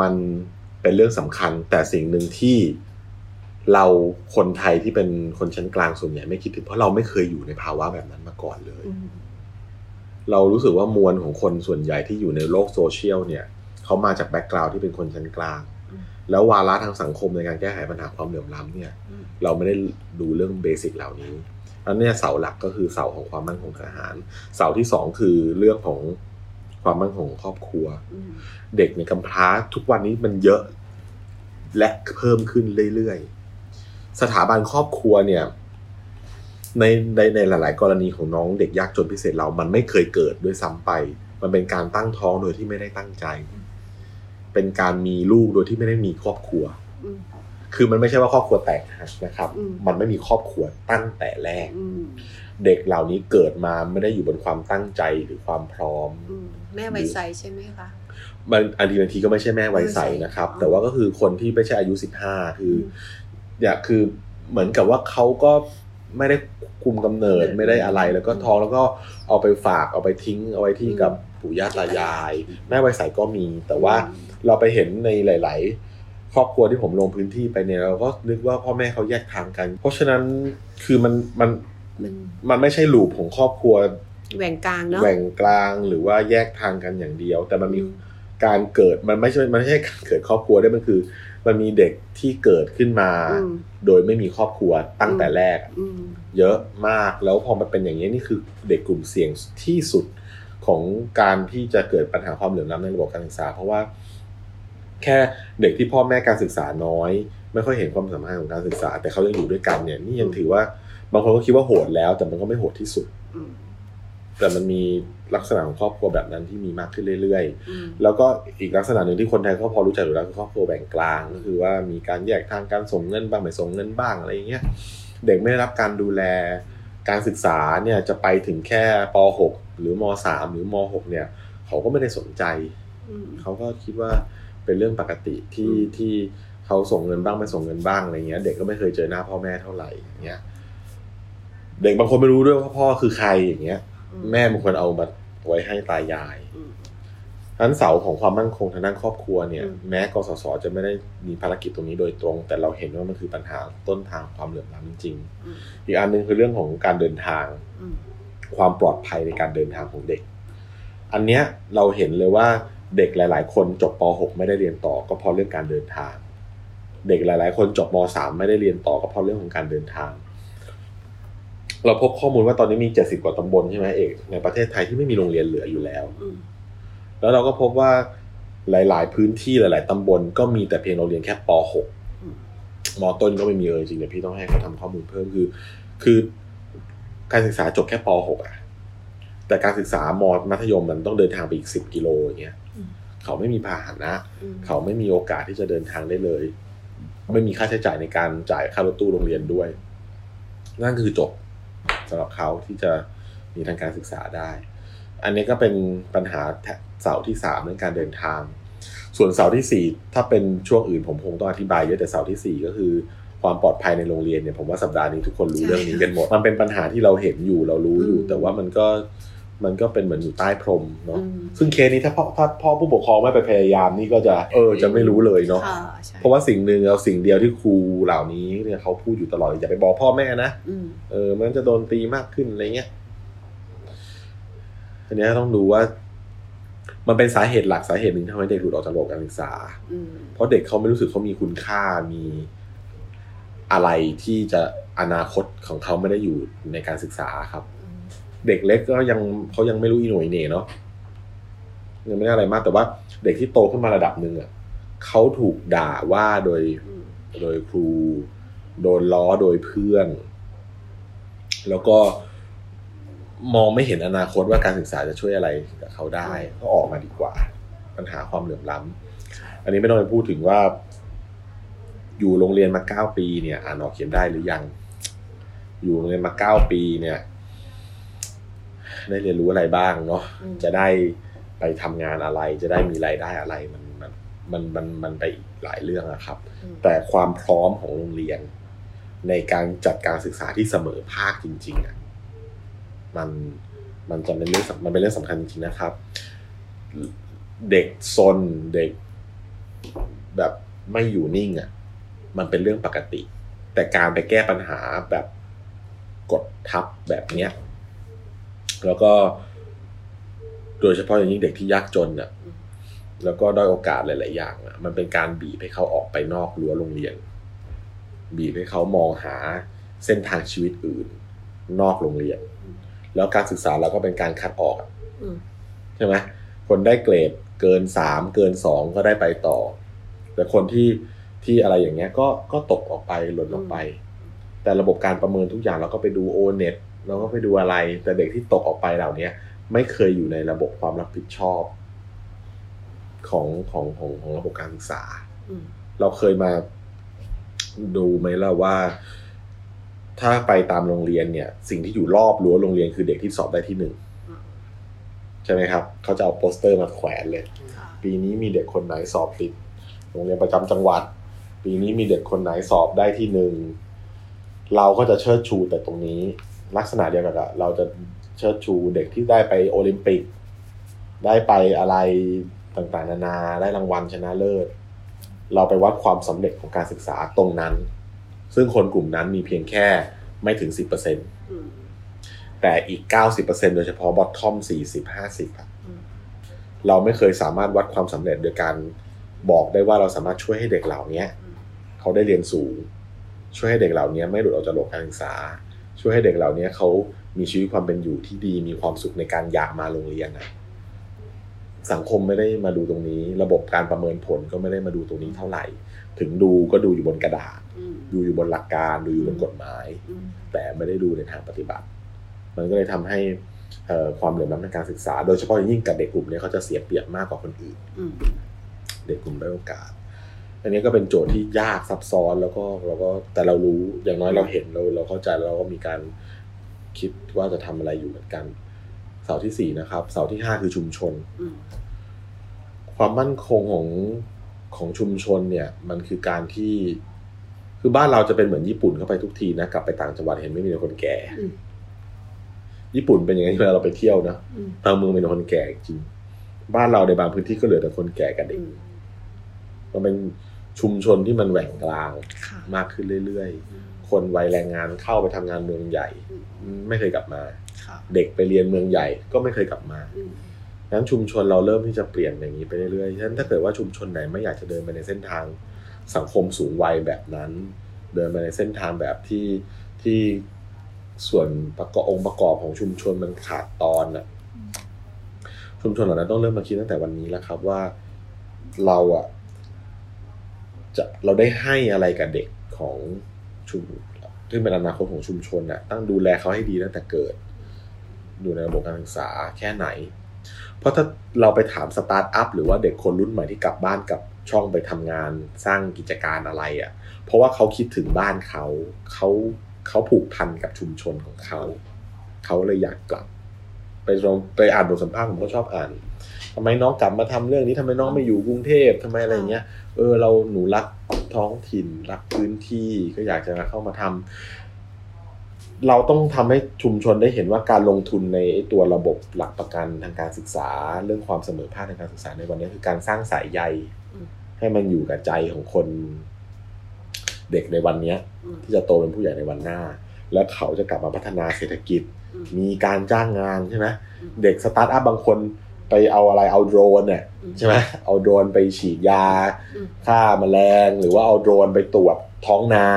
มันเป็นเรื่องสำคัญ แต่สิ่งหนึ่งที่เราคนไทยที่เป็นคนชั้นกลางส่วนใหญ่ไม่คิดถึงเพราะเราไม่เคยอยู่ในภาวะแบบนั้นมาก่อนเลยอืมเรารู้สึกว่ามวลของคนส่วนใหญ่ที่อยู่ในโลกโซเชียลเนี่ยเขามาจาก background ที่เป็นคนชั้นกลาง แล้ววาระทางสังคมในการแก้ไขปัญหาความเหลื่อมล้ำเนี่ยอืมเราไม่ได้ดูเรื่อง basic เหล่านี้อันเนี้ยเสาหลักก็คือเสาของความมั่นคงทางอาหาร เสาที่สองคือเรื่องของความมั่นคงของครอบครัวอืมเด็กในกำพร้าทุกวันนี้มันเยอะและเพิ่มขึ้นเรื่อยๆ สถาบันครอบครัวเนี่ยในในในหลาย ๆ กรณีของน้องเด็กยากจนพิเศษเรา มันไม่เคยเกิดด้วยซ้ำไป มันเป็นการตั้งท้องโดยที่ไม่ได้ตั้งใจ เป็นการมีลูกโดยที่ไม่ได้มีครอบครัวอืมคือมันไม่ใช่ว่าครอบครัวแตกหักนะครับอืมมันไม่มีครอบครัวตั้งแต่แรกอืมเด็กเหล่านี้เกิดมาไม่ได้อยู่บนความตั้งใจหรือความพร้อมอืมแม่ไวใสใช่ไหมคะมันอันทีบางทีก็ไม่ใช่แม่วัยใสวัยใสนะครับอ๋อแต่ว่าก็คือคนที่ไม่ใช่อายุสิบห้าคืออเนี่ยคือเหมือนกับว่าเขาก็ไม่ได้คุมกำเนิดไม่ได้อะไรแล้วก็ท้องแล้วก็เอาไปฝากเอาไปทิ้งเอาไว้ที่กับ ปู่ย่าตายาย แม่วัยใสก็มี แต่ว่าเราไปเห็นในหลาย ๆ ครอบครัวที่ผมลงพื้นที่ไปเนี่ยเราก็นึกว่าพ่อแม่เขาแยกทางกัน เพราะฉะนั้นคือมันมันมันมันไม่ใช่ลูปของครอบครัวแหว่งกลางเนาะแหว่งกลางหรือว่าแยกทางกันอย่างเดียว แต่มันมีอืมการเกิดมันไม่ใช่มันไม่ใช่การเกิดครอบครัวได้มันคือ มันมีเด็กที่เกิดขึ้นมาอืมโดยไม่มีครอบครัวตั้งแต่แรกอืมเยอะมากแล้วพอมันเป็นอย่างนี้ยนี่คือเด็กกลุ่มเสี่ยงที่สุด ของการที่จะเกิดปัญหาความเหลื่อมล้ำในระบบการศึกษา เพราะว่า แค่เด็กที่พ่อแม่การศึกษาน้อย ไม่ค่อยเห็นความสำคัญของการศึกษา แต่เขายังอยู่ด้วยกันเนี่ยนี่ยังถือว่าบางคนก็คิดว่าโหดแล้ว แต่มันก็ไม่โหดที่สุดอืมแต่มันมีลักษณะของครอบครัวแบบนั้นที่มีมากขึ้นเรื่อยอืมๆแล้วก็อีกลักษณะหนึ่งที่คนไทยก็พอรู้จักอยู่แล้วคือครอบครัวแบ่งกลางก็คือว่ามีการแยกทางการส่งเงินบ้างไม่ส่งเงินบ้างอะไรอย่างเงี้ยเด็กไม่ได้รับการดูแลการศึกษาเนี่ยจะไปถึงแค่ป .6 หรือม .3 หรือม .6 เนี่ย เขาก็ไม่ได้สนใจอืมเขาก็คิดว่าเป็นเรื่องปกติที่อืมที่เขาส่งเงินบ้างไม่ส่งเงินบ้างอะไรเงี้ย เด็กก็ไม่เคยเจอหน้าพ่อแม่เท่าไหร่อย่างเงี้ย เด็กบางคนไม่รู้ด้วยว่าพ่อคือใครอย่างเงี้ย แม่บางคนเอามาไว้ให้ตายายอืมทั้นเสาของความมั่นคงทางด้านครอบครัวเนี่ยอืมแม้กสศจะไม่ได้มีภารกิจตรงนี้โดยตรง แต่เราเห็นว่ามันคือปัญหาต้นทางความเหลื่อมล้ำจริงอืมๆอีกอันหนึงคือเรื่องของการเดินทางอืม ความปลอดภัยในการเดินทางของเด็ก อันเนี้ยเราเห็นเลยว่าเด็กหลาย ๆ คนจบป .6 ไม่ได้เรียนต่อก็เพราะเรื่องการเดินทาง เด็กหลาย ๆ คนจบม .3 ไม่ได้เรียนต่อก็เพราะเรื่องของการเดินทาง เราพบข้อมูลว่าตอนนี้มี 70 กว่าตำบลใช่ไหมเอกในประเทศไทยที่ไม่มีโรงเรียนเหลืออยู่แล้ว แล้วเราก็พบว่าหลาย ๆ พื้นที่หลาย ๆ ตำบลก็มีแต่เพียงโรงเรียนแค่ป .6 มมต้นก็ไม่มีเลยจริงๆเดี๋ยวพี่ต้องให้เขาทำข้อมูลเพิ่มคือ คือ การศึกษาจบแค่ป .6 อะแต่การศึกษามมัธยมมันต้องเดินทางไปอีกสิบกิโลอย่างเงี้ยอืมเขาไม่มีพาหนะอืมเขาไม่มีโอกาสที่จะเดินทางได้เลย ไม่มีค่าใช้จ่ายในการจ่ายค่ารถตู้โรงเรียนด้วย นั่นคือจบสำหรับเขาที่จะมีทางการศึกษาได้ อันนี้ก็เป็นปัญหาเสาที่สามเรื่องการเดินทาง ส่วนเสาที่สี่ถ้าเป็นช่วงอื่นผมคงต้องอธิบายเยอะแต่เสาที่สี่ก็คือ ความปลอดภัยในโรงเรียนเนี่ยผมว่าสัปดาห์นี้ทุกคนรู้ใช่เรื่องนี้กันหมด มันเป็นปัญหาที่เราเห็นอยู่เรารู้อยู่อืมแต่ว่ามันก็มันก็เป็นเหมือนอยู่ใต้พรมเนาะอืมซึ่งเคสนี้ถ้าพ่อถ้าพ่อผู้ปกครองไม่ไปพยายามนี่ก็จะเออจะไม่รู้เลยเนาะค่ะใช่เพราะว่าสิ่งหนึ่งเราสิ่งเดียวที่ครูเหล่านี้เนี่ยเขาพูดอยู่ตลอดอย่าไปบอกพ่อแม่นะอืมเออมันจะโดนตีมากขึ้นอะไรเงี้ยอันเนี้ยต้องดูว่า มันเป็นสาเหตุหลักสาเหตุหนึ่งที่ทำให้เด็กหลุดออกจากระบบการศึกษาอืมเพราะเด็กเขาไม่รู้สึกเขามีคุณค่ามี อะไรที่จะอนาคตของเขาไม่ได้อยู่ในการศึกษาครับอืมเด็กเล็กก็ยังเขายังไม่รู้อีหน่วยเหน่เนาะยังไม่ได้อะไรมากแต่ว่าเด็กที่โตขึ้นมาระดับหนึ่งอะเขาถูกด่าว่าโดยอืมโดยครู โดนล้อโดยเพื่อน แล้วก็มองไม่เห็นอนาคตว่าการศึกษาจะช่วยอะไรกับเขาได้ ก็ออกมาดีกว่า ปัญหาความเหลื่อมล้ำอันนี้ไม่ต้องไปพูดถึงว่า อยู่โรงเรียนมาเก้าปีเนี่ย อ่านออกเขียนได้หรือยัง อยู่โรงเรียนมาเก้าปีเนี่ย ได้เรียนรู้อะไรบ้างเนาะอืมจะได้ไปทำงานอะไร จะได้มีรายได้อะไร มันมันมันมันมันไปอีกหลายเรื่องอะครับอืมแต่ความพร้อมของโรงเรียน ในการจัดการศึกษาที่เสมอภาคจริงๆอะมันมันจะเป็นเรื่องสำมันเป็นเรื่องสำคัญจริงๆนะครับ เด็กซนเด็กแบบไม่อยู่นิ่งอะ มันเป็นเรื่องปกติ แต่การไปแก้ปัญหาแบบกดทับแบบเนี้ย แล้วก็ โดยเฉพาะอย่างยิ่งเด็กที่ยากจนอะอืมแล้วก็ด้อยโอกาสหลาย ๆ อย่างอะมันเป็นการบีบให้เขาออกไปนอกรั้วโรงเรียน บีบให้เขามองหาเส้นทางชีวิตอื่น นอกโรงเรียน แล้วการศึกษาเราก็เป็นการคัดออกอะอืมใช่ไหมคนได้เกรดเกินสามเกินสองก็ได้ไปต่อ แต่คนที่ ที่อะไรอย่างเงี้ยก็ก็ตกออกไปหล่นออกไป แต่ระบบการประเมินทุกอย่างเราก็ไปดูโอเน็ตเราก็ไปดูอะไร แต่เด็กที่ตกออกไปเหล่าเนี้ยไม่เคยอยู่ในระบบความรับผิดชอบของของของของระบบการศึกษาอืมเราเคยมาดูไหมล่ะว่า ถ้าไปตามโรงเรียนเนี่ย สิ่งที่อยู่รอบรั้วโรงเรียนคือเด็กที่สอบได้ที่หนึ่งอืมใช่ไหมครับ เขาจะเอาโปสเตอร์มาแขวนเลยค่ะปีนี้มีเด็กคนไหนสอบติด โรงเรียนประจำจังหวัด ปีนี้มีเด็กคนไหนสอบได้ที่หนึ่งเราก็จะเชิดชูแต่ตรงนี้ ลักษณะเดียวกันอะเราจะเชิดชูเด็กที่ได้ไปโอลิมปิก ได้ไปอะไรต่างๆ นานาได้รางวัลชนะเลิศ เราไปวัดความสำเร็จของการศึกษาตรงนั้น ซึ่งคนกลุ่มนั้นมีเพียงแค่ไม่ถึง10%อืมแต่อีก90%โดยเฉพาะบอททอม40-50อะอืมเราไม่เคยสามารถวัดความสำเร็จโดยการบอกได้ว่าเราสามารถช่วยให้เด็กเหล่านี้อืม เขาได้เรียนสูง ช่วยให้เด็กเหล่านี้ไม่หลุดออกจากระบบการศึกษา ช่วยให้เด็กเหล่านี้เขามีชีวิตความเป็นอยู่ที่ดีมีความสุขในการอยากมาโรงเรียนนะสังคมไม่ได้มาดูตรงนี้ ระบบการประเมินผลก็ไม่ได้มาดูตรงนี้เท่าไหร่ ถึงดูก็ดูอยู่บนกระดาษอืมดูอยู่บนหลักการ ดูอยู่บนกฎหมายอืมแต่ไม่ได้ดูในทางปฏิบัติ มันก็เลยทำให้เอ่อความเหลื่อมล้ำในการศึกษา โดยเฉพาะอย่างยิ่งกับเด็กกลุ่มนี้เขาจะเสียเปรียบมากกว่าคนอื่นอืมเด็กกลุ่มได้อยโอกาส อันนี้ก็เป็นโจทย์ที่ยากซับซ้อนแล้วก็เราก็แต่เรารู้อย่างน้อยเราเห็นเราเราเข้าใจแล้วเราก็มีการคิดว่าจะทำอะไรอยู่เหมือนกัน เสาที่สี่นะครับ เสาที่ห้าคือชุมชนอืมความมั่นคงของของชุมชนเนี่ย มันคือการที่คือบ้านเราจะเป็นเหมือนญี่ปุ่นเข้าไปทุกทีนะกลับไปต่างจังหวัดเห็นไม่มีแต่คนแก่อืมญี่ปุ่นเป็นอย่างนี้เวลาเราไปเที่ยวนะอืมบางเมืองเป็นคนแก่จริง บ้านเราในบางพื้นที่ก็เหลือแต่คนแก่กับเด็อืกมมันเป็น ชุมชนที่มันแหว่งกลางค่ะมากขึ้นเรื่อยอืมๆคนวัยแรงงานเข้าไปทำงานเมืองใหญ่อืมไม่เคยกลับมาค่ะเด็กไปเรียนเมืองใหญ่ก็ไม่เคยกลับมาอืมดังนั้นชุมชนเราเริ่มที่จะเปลี่ยนอย่างนี้ไปเรื่อยๆฉะนั้นถ้าเกิดว่าชุมชนไหนไม่อยากจะเดินไปในเส้นทางสังคมสูงวัยแบบนั้น เดินไปในเส้นทางแบบที่ที่ส่วนประกอบองค์ประกอบของชุมชนมันขาดตอนน่ะชุมชนเหล่านั้นต้องเริ่มมาคิดตั้งแต่วันนี้แล้วครับว่า เราอะ จะเราได้ให้อะไรกับเด็กของชุมซึ่งเป็นอนาคตของชุมชนน่ะตั้งดูแลเขาให้ดีตั้งแต่เกิดดูในระบบการศึกษาแค่ไหน เพราะถ้าเราไปถามสตาร์ทอัพหรือว่าเด็กคนรุ่นใหม่ที่กลับบ้านกลับช่องไปทำงานสร้างกิจการอะไรอะ่ะ เพราะว่าเขาคิดถึงบ้านเขาเขาเขาผูกพันกับชุมชนของเขา เขาเลยอยากกลับ ไปลองไปอ่านบทสัมภาษณ์ผมก็ชอบอ่าน ทำไมน้องกลับมาทำเรื่องนี้ทำไมน้องไม่อยู่กรุงเทพทำไมอะไรอย่างเงี้ย เออเราหนูรักท้องถิ่นรักพื้นที่ก็อยากจะเข้ามาทำเราต้องทำให้ชุมชนได้เห็นว่าการลงทุนในไอ้ตัวระบบหลักประกันทางการศึกษา เรื่องความเสมอภาคทางการศึกษาในวันนี้คือการสร้างสายใยอืมให้มันอยู่กับใจของคนเด็กในวันเนี้ยอืมที่จะโตเป็นผู้ใหญ่ในวันหน้า แล้วเขาจะกลับมาพัฒนาเศรษฐกิจอืมมีการจ้างงานใช่ไหมอืมเด็กสตาร์ทอัพบางคน ไปเอาอะไรเอาโดรนเนี่ยอืมใช่ไหมเอาโดรนไปฉีดยาอืมฆ่าแมลงหรือว่าเอาโดรนไปตรวจท้องนา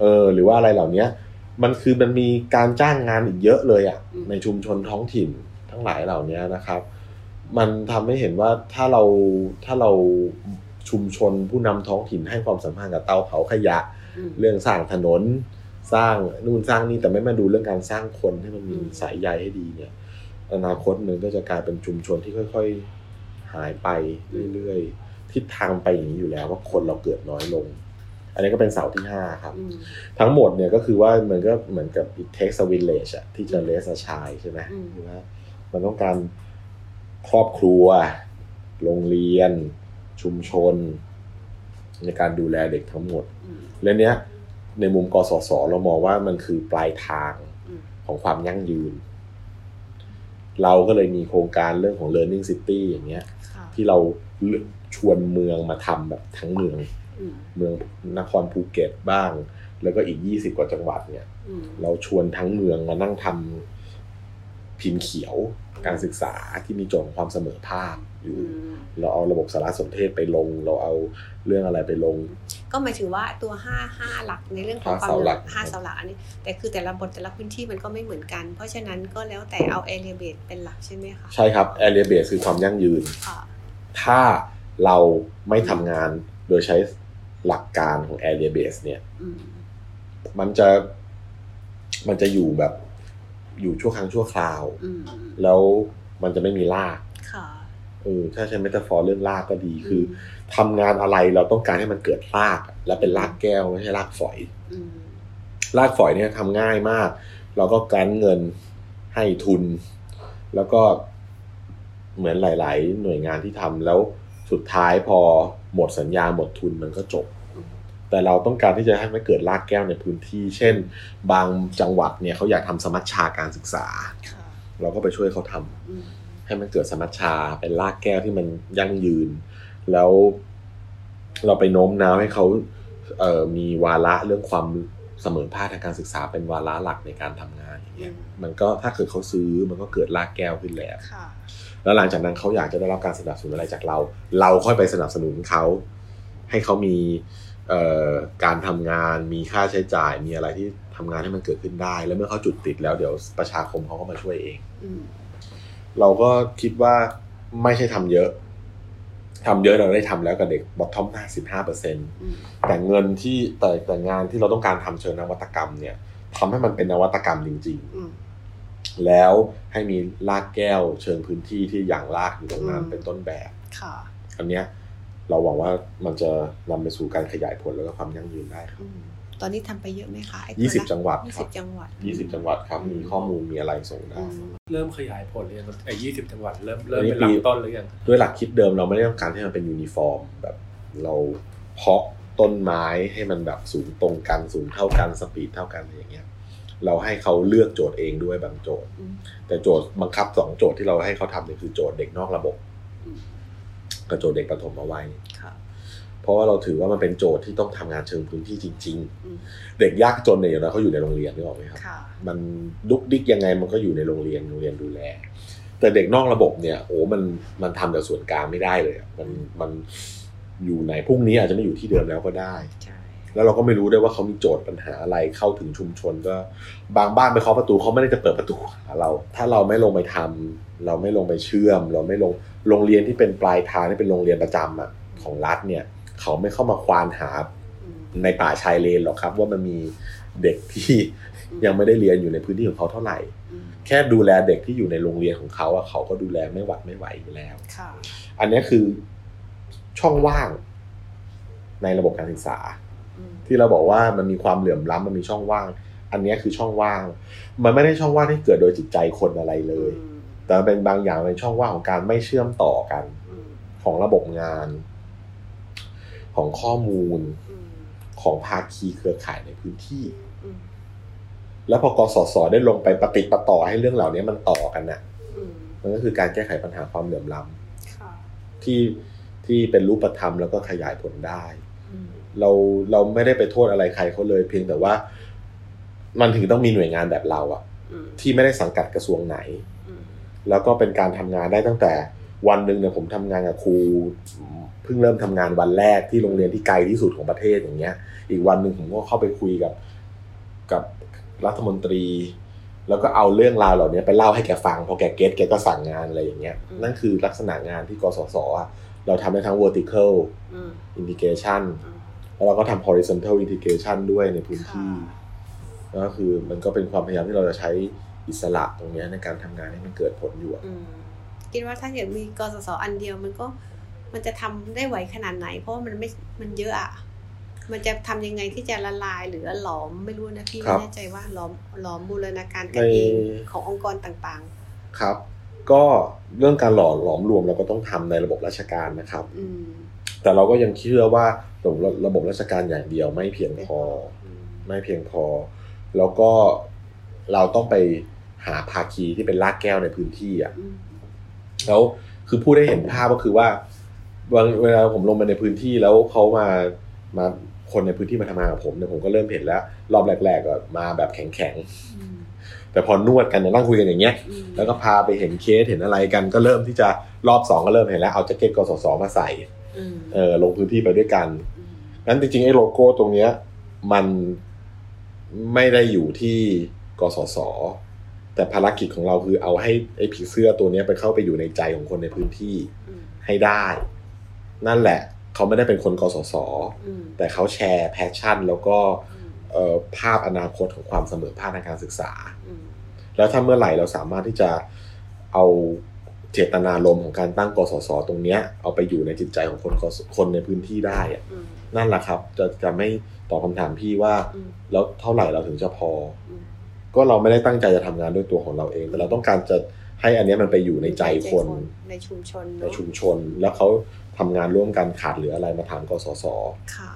เออหรือว่าอะไรเหล่านี้มันคือมันมีการจ้างงานอีกเยอะเลยอะ่ะอืมในชุมชนท้องถิ่นทั้งหลายเหล่านี้นะครับ มันทำให้เห็นว่าถ้าเราถ้าเราชุมชนผู้นำท้องถิ่นให้ความสำคัญกับเตาเผาขยะอืมเรื่องสร้างถนนสร้างนู่นสร้างนี่แต่ไม่มาดูเรื่องการสร้างคนให้มันมีอืมสายใยให้ดีเนี่ย อนาคตมันก็จะกลายเป็นชุมชนที่ค่อยๆหายไปเรื่อยๆทิศทางไปอย่างนี้อยู่แล้วว่าคนเราเกิดน้อยลง อันนี้ก็เป็นเสาที่ห้าครับอืมทั้งหมดเนี่ยก็คือว่ามันก็เหมือนกับ it takes a village อะที่จะ raise a child ใช่ไหมอืมคือว่ามันต้องการครอบครัว โรงเรียน ชุมชน ในการดูแลเด็กทั้งหมดอืมและเนี้ยในมุมกสศเรามองว่ามันคือปลายทางอืมของความยั่งยืน เราก็เลยมีโครงการเรื่องของ learning city อย่างเงี้ยค่ะที่เราชวนเมืองมาทำแบบทั้งเมืองอืมเมืองนครภูเก็ตบ้าง แล้วก็อีก20กว่าจังหวัดเนี่ยอืมเราชวนทั้งเมืองมานั่งทำพิมพ์เขียว การศึกษาที่มีโจทย์ของความเสมอภาคอยู่อืมเราเอาระบบสารสนเทศไปลง เราเอาเรื่องอะไรไปลง ก็หมายถึงว่าตัวห้าห้าหลักในเรื่องของห้าความเสาหลักห้าเสาหลักอันนี้แต่คือแต่ละบทแต่ละพื้นที่มันก็ไม่เหมือนกัน เพราะฉะนั้นก็แล้วแต่เอา area base เป็นหลักใช่ไหมคะใช่ครับ area base คือความยั่งยืนค่ะถ้าเราไม่ทำงานโดยใช้หลักการของ area base เนี่ยอืมมันจะมันจะอยู่แบบ อยู่ชั่วครั้งชั่วคราวอืมแล้วมันจะไม่มีรากค่ะเออถ้าใช้เมตาฟอร์เรื่องรากก็ดีคือทำงานอะไรเราต้องการให้มันเกิดรากอะและเป็นรากแก้วไม่ใช่รากฝอยอืมรากฝอยเนี่ยทำง่ายมาก เราก็การเงินให้ทุน แล้วก็เหมือนหลาย ๆ หน่วยงานที่ทำแล้วสุดท้ายพอหมดสัญญาหมดทุนมันก็จบอืม แต่เราต้องการที่จะให้มันเกิดรากแก้วในพื้นที่ เช่น บางจังหวัดเนี่ยเขาอยากทำสมัชชาการศึกษาค่ะเราก็ไปช่วยเขาทำอืมให้มันเกิดสมัชชาเป็นรากแก้วที่มันยั่งยืน แล้วเราไปโน้มน้าวให้เขาเอ่อมีวาระเรื่องความเสมอภาคทางการศึกษาเป็นวาระหลักในการทำงานอย่างเงี้ยมันก็ถ้าเกิดเขาซื้อมันก็เกิดรากแก้วขึ้นแล้วค่ะแล้วหลังจากนั้นเขาอยากจะได้รับการสนับสนุนอะไรจากเรา เราค่อยไปสนับสนุนเขาให้เขามีเอ่อ การทำงานมีค่าใช้จ่ายมีอะไรที่ทำงานให้มันเกิดขึ้นได้ แล้วเมื่อเขาจุดติดแล้วเดี๋ยวประชาคมเขาก็มาช่วยเองอืมเราก็คิดว่าไม่ใช่ทำเยอะทำเยอะเราได้ทำแล้วกับเด็กบอททอมห้าสิบห้าเปอร์เซ็นอืมแต่เงินที่แต่แต่งานที่เราต้องการทำเชิงนวัตกรรม เนี่ยทำให้มันเป็นนวัตกรรมจริงอืมๆแล้วให้มีรากแก้วเชิงพื้นที่ที่อย่างรากอยู่ตรงนั้นอืมเป็นต้นแบบค่ะอันเนี้ย เราหวังว่ามันจะนำไปสู่การขยายผลแล้วก็ความยั่งยืนได้ครับอืมตอนนี้ทำไปเยอะไหมคะไอ้ตัวยี่สิบละจังหวัดยี่คสิรับจังหวัดบยี่สิบจังหวัดครับ มีข้อมูลมีอะไรส่งได้อืมเริ่มขยายผลเลยงไอ้ยี่สิบจังหวัดเริ่มเริ่มอันนี้เป็นหลัปีงต้นหรือยัง ด้วยหลักคิดเดิมเราไม่ได้ต้องการให้มันเป็นยูนิฟอร์มแบบเราเพาะต้นไม้ให้มันแบบสูงตรงกันสูงเท่ากันสปีดเท่ากันอะไรอย่างเงี้ย เราให้เขาเลือกโจทย์เองด้วยบางโจทย์อืมแต่โจทย์บังคับสองโจทย์ที่เราให้เขาทำเนี่ยคือโจทย์เด็กนอกระบบอืม กับโจทย์เด็กประถมเอาไว้ค่ะเพราะว่าเราถือว่ามันเป็นโจทย์ที่ต้องทำงานเชิงพื้นที่จริงอืมๆเด็กยากจนเนี่ยอย่างน้อยเขาอยู่ในโรงเรียนนึกออกไหมครับค่ะมันดุกดิกยังไงมันก็อยู่ในโรงเรียนโรงเรียนดูแล แต่เด็กนอกระบบเนี่ยโอ้มันมันทำจากส่วนกลางไม่ได้เลยอะมันมันอยู่ไหนพรุ่งนี้อาจจะไม่อยู่ที่เดิมแล้วก็ได้ใช่ แล้วเราก็ไม่รู้ด้วยว่าเขามีโจทย์ปัญหาอะไรเข้าถึงชุมชนก็บางบ้านไปเคาะประตูเขาไม่ได้จะเปิดประตูหาเรา ถ้าเราไม่ลงไปทำเราไม่ลงไปเชื่อม เราไม่ลงโรงเรียนที่เป็นปลายทางที่เป็นโรงเรียนประจำอะของรัฐเนี่ย เขาไม่เข้ามาควานหาอืมในป่าชายเลนหรอกครับ ว่ามันมีเด็กที่ยังไม่ได้เรียนอยู่ในพื้นที่ของเขาเท่าไหร่อืมแค่ดูแลเด็กที่อยู่ในโรงเรียนของเขาอะเขาก็ดูแลไม่หวัดไม่ไหวอยู่แล้วค่ะอันนี้คือช่องว่างในระบบการศึกษาอืม ที่เราบอกว่ามันมีความเหลื่อมล้ำมันมีช่องว่าง อันนี้คือช่องว่าง มันไม่ได้ช่องว่างที่เกิดโดยจิตใจคนอะไรเลยอืมแต่มันเป็นบางอย่างเป็นช่องว่างของการไม่เชื่อมต่อกันอืมของระบบงาน ของข้อมูลอืมของภาคีเครือข่ายในพื้นที่อืมแล้วพอกสศได้ลงไปปฏิดปะต่อให้เรื่องเหล่านี้มันต่อกันน่ะอืมมันก็คือการแก้ไขปัญหาความเหลื่อมล้ำค่ะที่ที่เป็นรูปธรรมแล้วก็ขยายผลได้อืม เราเราไม่ได้ไปโทษอะไรใครเขาเลย เพียงแต่ว่า มันถึงต้องมีหน่วยงานแบบเราอะอืมที่ไม่ได้สังกัดกระทรวงไหนอืมแล้วก็เป็นการทำงานได้ตั้งแต่วันหนึ่งเนี่ยผมทำงานกับครูเพิ่งเริ่มทำงานวันแรกที่โรงเรียนที่ไกลที่สุดของประเทศอย่างเงี้ย อีกวันหนึ่งผมก็เข้าไปคุยกับกับรัฐมนตรี แล้วก็เอาเรื่องราวเหล่านี้ไปเล่าให้แกฟังพอแกเก็ตแกก็สั่งงานอะไรอย่างเงี้ย นั่นคือลักษณะงานที่กสศอะเราทำได้ทั้ง vertical อืม integration อืม แล้วเราก็ทำ horizontal integration ด้วยในพื้นที่ค่ะก็คือมันก็เป็นความพยายามที่เราจะใช้อิสระตรงเนี้ยในการทำงานให้มันเกิดผลอยู่อะอืมคิดว่าถ้าเกิดมีกสศอันเดียวมันก็มันจะทำได้ไหวขนาดไหน เพราะว่ามันไม่มันเยอะอะมันจะทำยังไงที่จะละลายหรือหลอมไม่รู้นะพี่ไม่แน่ใจว่าหลอมหลอมบูรณาการกันเองขององค์กรต่างครับ ก็เรื่องการหล่อหลอมรวมเราก็ต้องทำในระบบราชการนะครับๆอืมแต่เราก็ยังเชื่อว่า ระบบระบบราชการอย่างเดียวไม่เพียงพออืมไม่เพียงพอ แล้วก็เราต้องไปหาภาคีที่เป็นรากแก้วในพื้นที่อะอืมแล้วคือผู้ได้เห็นภาพก็คือว่าบางเวลาผมลงไปในพื้นที่แล้วเขามามาคนในพื้นที่มาทำงานกับผมเนี่ยผมก็เริ่มเห็นแล้ว รอบแรกๆก็มาแบบแข็งอืมๆแต่พอนวดกันเนี่ยนั่งคุยกันอย่างเงี้ยอืมแล้วก็พาไปเห็นเคสเห็นอะไรกันก็เริ่มที่จะรอบสองก็เริ่มเห็นแล้วเอาแจ็คเก็ตกสศมาใส่อืมเออลงพื้นที่ไปด้วยกัน อืมงั้นจริงๆไอ้โลโก้ตรงเนี้ยมันไม่ได้อยู่ที่กสศแต่ภารกิจของเราคือเอาให้ไอ้ผีเสื้อตัวเนี้ยไปเข้าไปอยู่ในใจของคนในพื้นที่อืมให้ได้ นั่นแหละ เขาไม่ได้เป็นคนกสศอืมแต่เขา share passion แล้วก็อืมเอ่อภาพอนาคตของความเสมอภาคทางการศึกษาอืมแล้วถ้าเมื่อไหร่เราสามารถที่จะเอาเจตนารมณ์ของการตั้งกสศตรงเนี้ย เอาไปอยู่ในจิตใจของคนกสคนในพื้นที่ได้อะอืม นั่นแหละครับ จะจะไม่ตอบคำถามพี่ว่าอืมแล้วเท่าไหร่เราถึงจะพออืมก็เราไม่ได้ตั้งใจจะทำงานด้วยตัวของเราเอง แต่เราต้องการจะให้อันเนี้ยมันไปอยู่ในใจคน ในชุมชนในเนอะชุมชน แล้วเขาทำงานร่วมกันขาดเหลืออะไรมาถามกสศค่ะ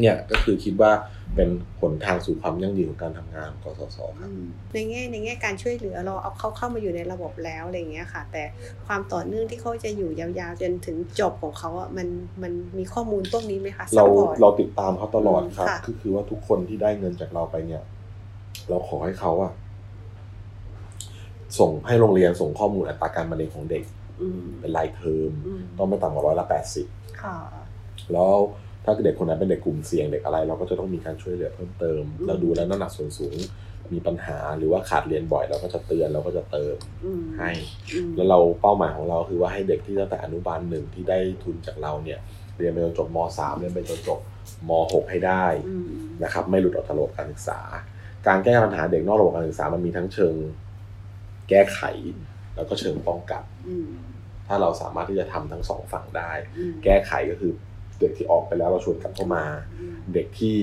เนี่ยก็คือคิดว่า เป็นหนทางสู่ความยั่งยืนของการทำงานของกสศครับในแง่ในแง่การช่วยเหลือเราเอาเขาเข้ามาอยู่ในระบบแล้วอะไรอย่างเงี้ยค่ะ แต่ความต่อเนื่องที่เขาจะอยู่ยาวๆจนถึงจบของเขาอะมันมันมีข้อมูลพวกนี้ไหมคะเรา support เราติดตามเขาตลอดครับค่ะก็คือว่าทุกคนที่ได้เงินจากเราไปเนี่ย เราขอให้เขาอะส่งให้โรงเรียนส่งข้อมูลอัตราการมะเร็งของเด็กอืมเป็นรายเทอมอืมต้องไม่ต่ำกว่าร้อยละแปดสิบค่ะแล้ว ถ้าเด็กคนนั้นเป็นเด็กกลุ่มเสี่ยงเด็กอะไร เราก็จะต้องมีการช่วยเหลือเพิ่มเติมอืมเราดูแล้วน้ำหนักส่วนสูงมีปัญหาหรือว่าขาดเรียนบ่อยเราก็จะเตือนเราก็จะเติมอืมให้อืมแล้วเราเป้าหมายของเราคือว่าให้เด็กที่ตั้งแต่อนุบาลหนึ่งที่ได้ทุนจากเราเนี่ยเรียนไปจนจบมสามเรียนไปจนจบมหกให้ได้อืมนะครับไม่หลุดออกจากระบบการศึกษา การแก้ปัญหาเด็กนอกระบบการศึกษามันมีทั้งเชิงแก้ไข แล้วก็เชิงป้องกันอืมถ้าเราสามารถที่จะทำทั้งสองฝั่งได้อืมแก้ไขก็คือ เด็กที่ออกไปแล้วเราชวนกลับเข้ามาอืมเด็กที่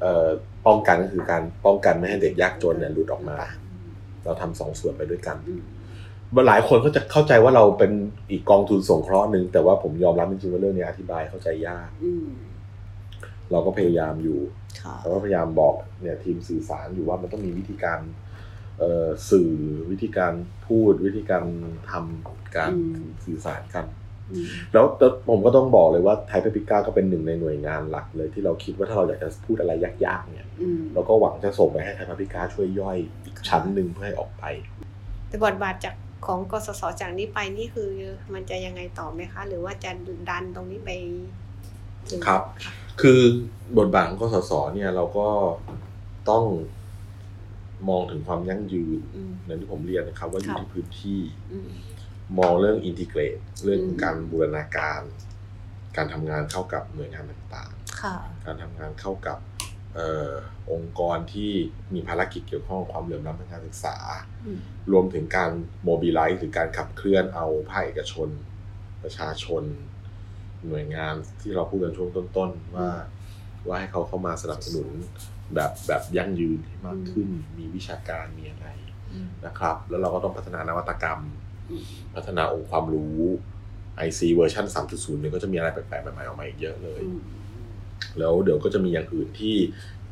เอ่อป้องกันก็คือการป้องกันไม่ให้เด็กยากจนเนี่ยหลุดออกมา เราทำสองส่วนไปด้วยกันอืมหลายคนก็จะเข้าใจว่าเราเป็นอีกกองทุนสงเคราะห์หนึ่งแต่ว่าผมยอมรับจริงๆว่าเรื่องนี้อธิบายเข้าใจยากอืมเราก็พยายามอยู่ค่ะเราก็พยายามบอกเนี่ยทีมสื่อสารอยู่ว่ามันต้องมีวิธีการเอ่อสื่อวิธีการพูดวิธีการทำการสื่อสารกันอืมแล้ว แล้วผมก็ต้องบอกเลยว่าไทยเพปิก้าก็เป็นหนึ่งในหน่วยงานหลักเลยที่เราคิดว่าถ้าเราอยากจะพูดอะไรยากๆเนี่ยอืมเราก็หวังจะส่งไปให้ไทยเพปิก้าช่วยย่อยอีกชั้นหนึ่งเพื่อให้ออกไป แต่บทบาทจากของกสศจากนี้ไปนี่คือมันจะยังไงต่อไหมคะ หรือว่าจะดันตรงนี้ไปถึงครับ คือบทบาทของกสศเนี่ยเราก็ต้องมองถึงความยั่งยืนอืมอย่างที่ผมเรียนนะครับ ว่าอยู่ครับที่พื้นที่อื มมองเรื่องอินทิเกรต เรื่องอืมการบูรณาการ การทำงานเข้ากับหน่วยงานต่างค่ะๆการทำงานเข้ากับเออองค์กรที่มีภารกิจเกี่ยวข้องกับความเหลื่อมล้ำทางการศึกษาอืมรวมถึงการโมบิลไลซ์หรือการขับเคลื่อนเอาภาคเอกชน ประชาชน หน่วยงานที่เราพูดกันช่วงต้นๆ ว่าว่าให้เขาเข้ามาสนับสนุนแบบแบบยั่งยืนให้มากขึ้น มีวิชาการมีอะไรอืมนะครับ แล้วเราก็ต้องพัฒนานวัตกรรมอืม พัฒนาองค์ความรู้ IC เวอร์ชัน3.0เนี่ยก็จะมีอะไรแปลกๆใหม่ๆออกมาอีกเยอะเลยอืมแล้วเดี๋ยวก็จะมีอย่างอื่นที่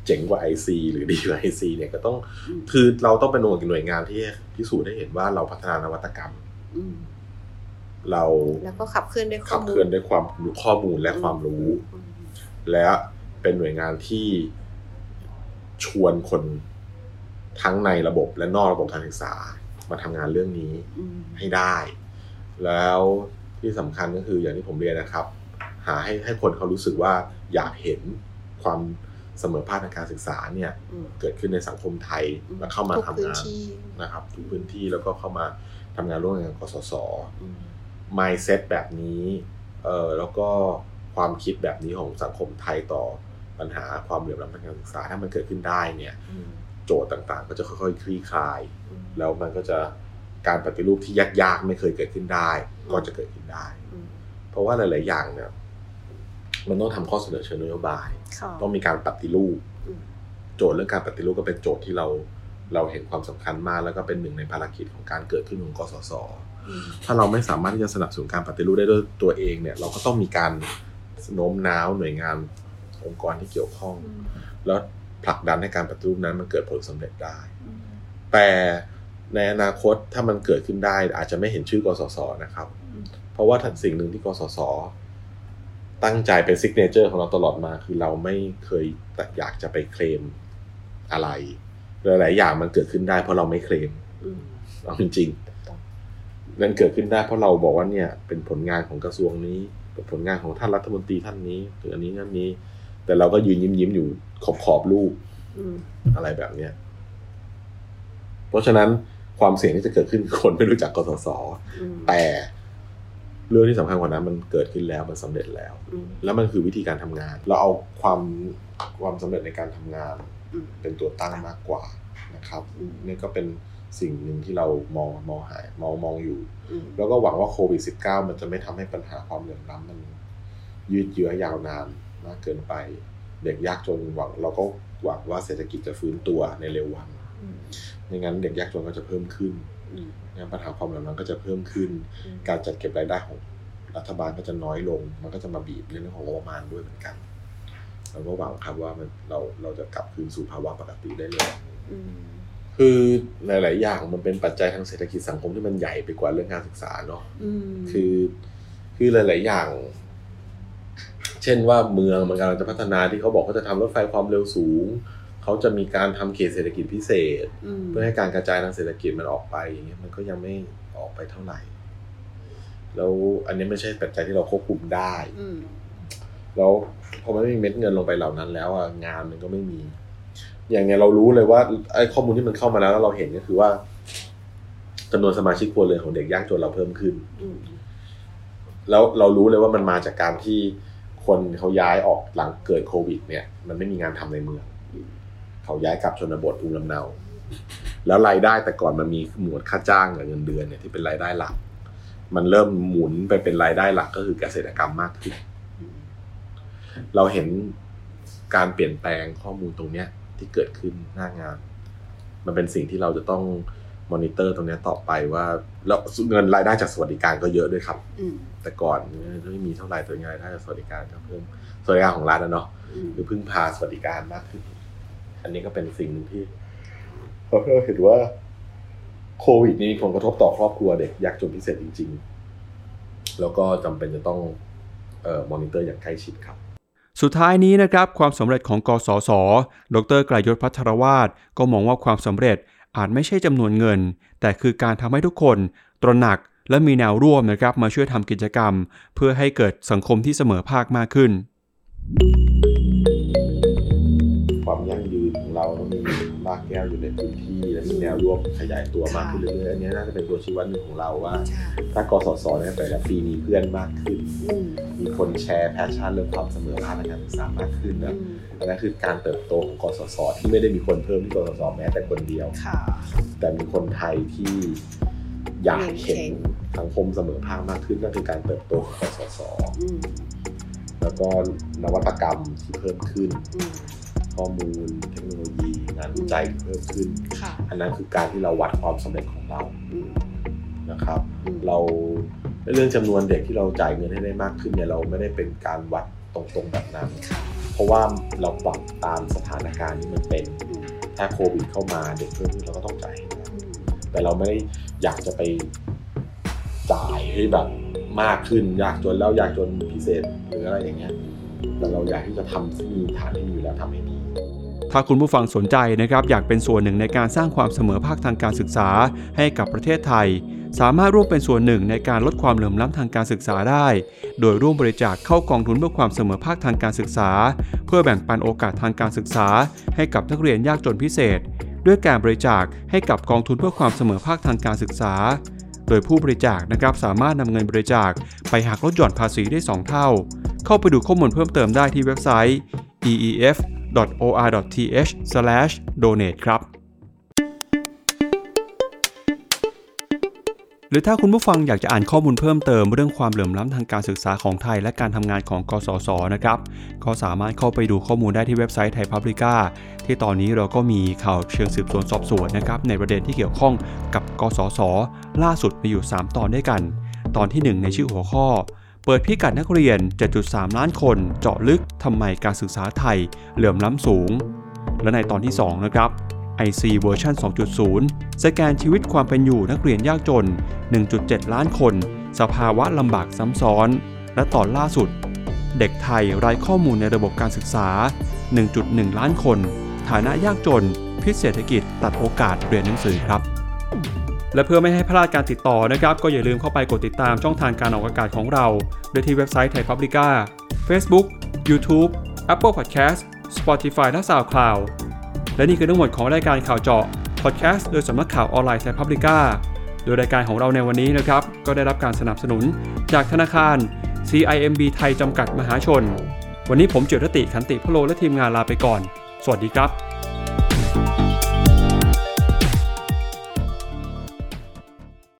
เจ๋งกว่า IC หรือดีกว่า IC เนี่ยก็ต้องอืมคือเราต้องเป็นหน่วยหน่วยงานที่พิสูจน์ได้เห็นว่าเราพัฒนานวัตกรรมอืมเราแล้วก็ขับเคลื่อนด้วยข้อขับมูเคลื่อนลด้วยความข้อมูลและความรู้อืมและเป็นหน่วยงานที่ชวนคนทั้งในระบบและนอกระบบการศึกษา มาทำงานเรื่องนี้อืมให้ได้ แล้วที่สำคัญก็คืออย่างที่ผมเรียนนะครับ หาให้ให้คนเขารู้สึกว่าอยากเห็นความเสมอภาคทางการศึกษาเนี่ยอืมเกิดขึ้นในสังคมไทยและเข้ามาทุกทำพื้นงานที่นะครับทุกพื้นที่แล้วก็เข้ามาทำงานร่วมกันกับกสศอืม mindset แบบนี้เออแล้วก็ความคิดแบบนี้ของสังคมไทยต่อปัญหาความเหลื่อมล้ำทางการศึกษาถ้ามันเกิดขึ้นได้เนี่ยอืม โจทย์ต่างๆ ก็จะค่อยๆ คลี่คลายอืมแล้วมันก็จะการปฏิรูปที่ยากๆ ไม่เคยเกิดขึ้นได้ ก็จะเกิดขึ้นได้อืมเพราะว่าหลาย ๆ อย่างเนี่ยมันต้องทำข้อเสนอเชิงนโยบายค่ะต้องมีการปฏิรูปอืมโจทย์เรื่องการปฏิรูปก็เป็นโจทย์ที่เราเราเห็นความสำคัญมาก แล้วก็เป็นหนึ่งในภารกิจของการเกิดขึ้นของกสศอืมถ้าเราไม่สามารถที่จะสนับสนุนการปฏิรูปได้ด้วยตัวเองเนี่ย เราก็ต้องมีการโน้มน้าวหน่วยงานองค์กรที่เกี่ยวข้องอืมแล้ว ผลักดันให้การปฏิรูปนั้นมันเกิดผลสำเร็จได้อืมแต่ในอนาคตถ้ามันเกิดขึ้นได้ อาจจะไม่เห็นชื่อกสศนะครับอืมเพราะว่าสิ่งหนึ่งที่กสศตั้งใจเป็น signature ของเราตลอดมา คือเราไม่เคยอยากจะไปเคลมอะไรหลายๆอย่างมันเกิดขึ้นได้เพราะเราไม่เคลมอืมเอาจริงๆนั่นเกิดขึ้นได้เพราะเราบอกว่าเนี่ย เป็นผลงานของกระทรวงนี้เป็นผลงานของท่านรัฐมนตรีท่านนี้หรืออันนี้นั่นนี้ แต่เราก็ยืนยิ้มยิ้มๆอยู่ขอบขอบๆรูปอืมอะไรแบบเนี้ยเพราะฉะนั้นความเสี่ยงที่จะเกิดขึ้นคนไม่รู้จักกสศอืมแต่เรื่องที่สำคัญกว่านั้นมันเกิดขึ้นแล้วมันสำเร็จแล้วอืมแล้วมันคือวิธีการทำงาน เราเอาความความสำเร็จในการทำงานอืมเป็นตัวตั้งมากกว่านะครับอืมนี่ก็เป็นสิ่งหนึ่งที่เรามองมองหายมองมองอยู่อืมแล้วก็หวังว่าโควิด -19 มันจะไม่ทำให้ปัญหาความเหลื่อมล้ำมันยืดเยื้อยาวนาน มากเกินไป เด็กยากจนหวังเราก็หวังว่าเศรษฐกิจจะฟื้นตัวในเร็ววันอืมไม่งั้นเด็กยากจนก็จะเพิ่มขึ้นอืมงั้นปัญหาความเหลื่อมล้ำก็จะเพิ่มขึ้นอืมการจัดเก็บรายได้ของรัฐบาลก็จะน้อยลง มันก็จะมาบีบเรื่องของงบประมาณด้วยเหมือนกันเราก็หวังครับว่ามันเราเราจะกลับคืนสู่ภาวะปกติได้เลยอืมคือหลาย ๆ อย่างมันเป็นปัจจัยทางเศรษฐกิจสังคมที่มันใหญ่ไปกว่าเรื่องการศึกษาเนาะอืมคือ คือหลาย ๆ อย่าง เช่นว่าเมืองมันกำลังจะพัฒนาที่เขาบอกเขาจะทำรถไฟความเร็วสูง เขาจะมีการทำเขตเศรษฐกิจพิเศษมเพื่อให้การกระจายทางเศรษฐกิจมันออกไปอย่างเงี้ยมันก็ยังไม่ออกไปเท่าไหร่ แล้วอันนี้ไม่ใช่ปัจจัยที่เราควบคุมได้อืมแล้วพอไม่มีเม็ดเงินลงไปเหล่านั้น แล้วอะงานมันก็ไม่มี อย่างเนี้ยเรารู้เลยว่าไอ้ข้อมูลที่มันเข้ามาแล้วแล้วเราเห็นก็คือว่าจำนวนสมาชิกครัวเรือนของเด็กยากจนเราเพิ่มขึ้นอืมแล้วเรารู้เลยว่ามันมาจากการที่ คนเขาย้ายออกหลังเกิดโควิด เนี่ย มันไม่มีงานทำในเมือง เขาย้ายกลับชนบทภูมิลำเนา แล้วรายได้แต่ก่อนมันมีหมวดค่าจ้างกับเงินเดือนเนี่ยที่เป็นรายได้หลัก มันเริ่มหมุนไปเป็นรายได้หลักก็คือเกษตรกรรมมากขึ้น เราเห็นการเปลี่ยนแปลงข้อมูลตรงเนี้ยที่เกิดขึ้นหน้างาน มันเป็นสิ่งที่เราจะต้อง มอนิเตอร์ตรงเนี้ยต่อไปว่า แล้วเงินรายได้จากสวัสดิการก็เยอะด้วยครับอืมแต่ก่อนไม่มีเท่าไหร่ตัวรายได้จากสวัสดิการก็เพิ่มสวัสดิการของรัฐนะเนาะอืมคือพึ่งพาสวัสดิการมากขึ้น อันนี้ก็เป็นสิ่งหนึ่งที่เราเห็นว่าโควิดนี้มีผลกระทบต่อครอบครัวเด็กยากจนพิเศษจริง ๆ แล้วก็จำเป็นจะต้องเอ่อมอนิเตอร์อย่างใกล้ชิดครับสุดท้ายนี้นะครับความสำเร็จของกสศ ดรไกรยศพัทรวาดก็มองว่าความสำเร็จ อาจไม่ใช่จำนวนเงิน แต่คือการทำให้ทุกคนตระหนักและมีแนวร่วมนะครับมาช่วยทำกิจกรรม เพื่อให้เกิดสังคมที่เสมอภาคมากขึ้นากแก้วอยู่ในพื้นที่และมีแนวร่วมขยายตัวมากขึ้นเรื่อยๆอันนี้น่าจะเป็นตัวชี้วัดหนึ่งของเราว่าใช่ถ้ากสศเนี่ยแต่ละปีมีเพื่อนมากขึ้นอืมมีคน share passion เรื่องความเสมอภาคในการศึกษามากขึ้นอืนะมอันนั้นคือการเติบโตของกสศที่ไม่ได้มีคนเพิ่มที่กสศแม้แต่คนเดียวค่ะแต่มีคนไทยที่อยากเห็นเห็นสังคมเสมอภาคมากขึ้นนั่นคือการเติบโตของกสศอืมแล้วก็นวัตกรรมที่เพิ่มขึ้นอืมข้อมูลเทคโนโลยี งานวิจัยที่เพิ่มขึ้นค่ะอันนั้นคือการที่เราวัดความสำเร็จของเราอืมนะครับอืมเราในเรื่องจำนวนเด็กที่เราจ่ายเงินให้ได้มากขึ้นเนี่ยเราไม่ได้เป็นการวัดตรงๆแบบนั้นค่ะเพราะว่าเราปรับตามสถานการณ์ที่มันเป็นถ้าโควิดเข้ามาเด็กเพิ่มขึ้นเราก็ต้องจ่ายให้ได้แต่เราไม่ได้อยากจะไปจ่ายให้แบบมากขึ้น อยากจนแล้วอยากจนพิเศษหรืออะไรอย่างเงี้ยแต่เราอยากที่จะทำที่มีฐานที่มีอยู่แล้วทำให้ดี ถ้าคุณผู้ฟังสนใจนะครับอยากเป็นส่วนหนึ่งในการสร้างความเสมอภาคทางการศึกษาให้กับประเทศไทย สามารถร่วมเป็นส่วนหนึ่งในการลดความเหลื่อมล้ำทางการศึกษาได้ โดยร่วมบริจาคเข้ากองทุนเพื่อความเสมอภาคทางการศึกษา เพื่อแบ่งปันโอกาสทางการศึกษา ให้กับนักเรียนยากจนพิเศษ ด้วยการบริจาคให้กับกองทุนเพื่อความเสมอภาคทางการศึกษาโดยผู้บริจาคนะครับสามารถนำเงินบริจาคไปหักลดหย่อนภาษีได้ 2 เท่า เข้าไปดูข้อมูลเพิ่มเติมได้ที่เว็บไซต์ eef eef.or.th/donate ครับ หรือถ้าคุณผู้ฟังอยากจะอ่านข้อมูลเพิ่มเติมเรื่องความเหลื่อมล้ำทางการศึกษาของไทยและการทำงานของกสศนะครับ ก็สามารถเข้าไปดูข้อมูลได้ที่เว็บไซต์ไทยพับลิก้าที่ตอนนี้เราก็มีข่าวเชิงสืบสวนสอบสวนนะครับในประเด็นที่เกี่ยวข้องกับกสศล่าสุดมีอยู่ 3 ตอนด้วยกัน ตอนที่ 1 ในชื่อหัวข้อ เปิดพิกัดนักเรียน 7.3 ล้านคนเจาะลึกทำไมการศึกษาไทยเหลื่อมล้ำสูง และในตอนที่ 2 นะครับ IC เวอร์ชัน2.0 สแกนชีวิตความเป็นอยู่นักเรียนยากจน 1.7 ล้านคน สภาวะลำบากซ้ำซ้อน และตอนล่าสุด เด็กไทยไร้ข้อมูลในระบบการศึกษา 1.1 ล้านคน ฐานะยากจน พิษเศรษฐกิจตัดโอกาสเรียนหนังสือครับ และเพื่อไม่ให้พลาดการติดต่อนะครับ ก็อย่าลืมเข้าไปกดติดตามช่องทางการออกอากาศของเราโดยที่เว็บไซต์ไทยพับลิก้า Facebook YouTube Apple Podcast Spotify และ SoundCloud และนี่คือทั้งหมดของรายการข่าวเจาะพอดแคสต์โดยสำนักข่าวออนไลน์ไทยพับลิก้าโดยรายการของเราในวันนี้นะครับ ก็ได้รับการสนับสนุนจากธนาคาร CIMB ไทยจำกัดมหาชน วันนี้ผมเจียวรติขันติพโลและทีมงานลาไปก่อน สวัสดีครับ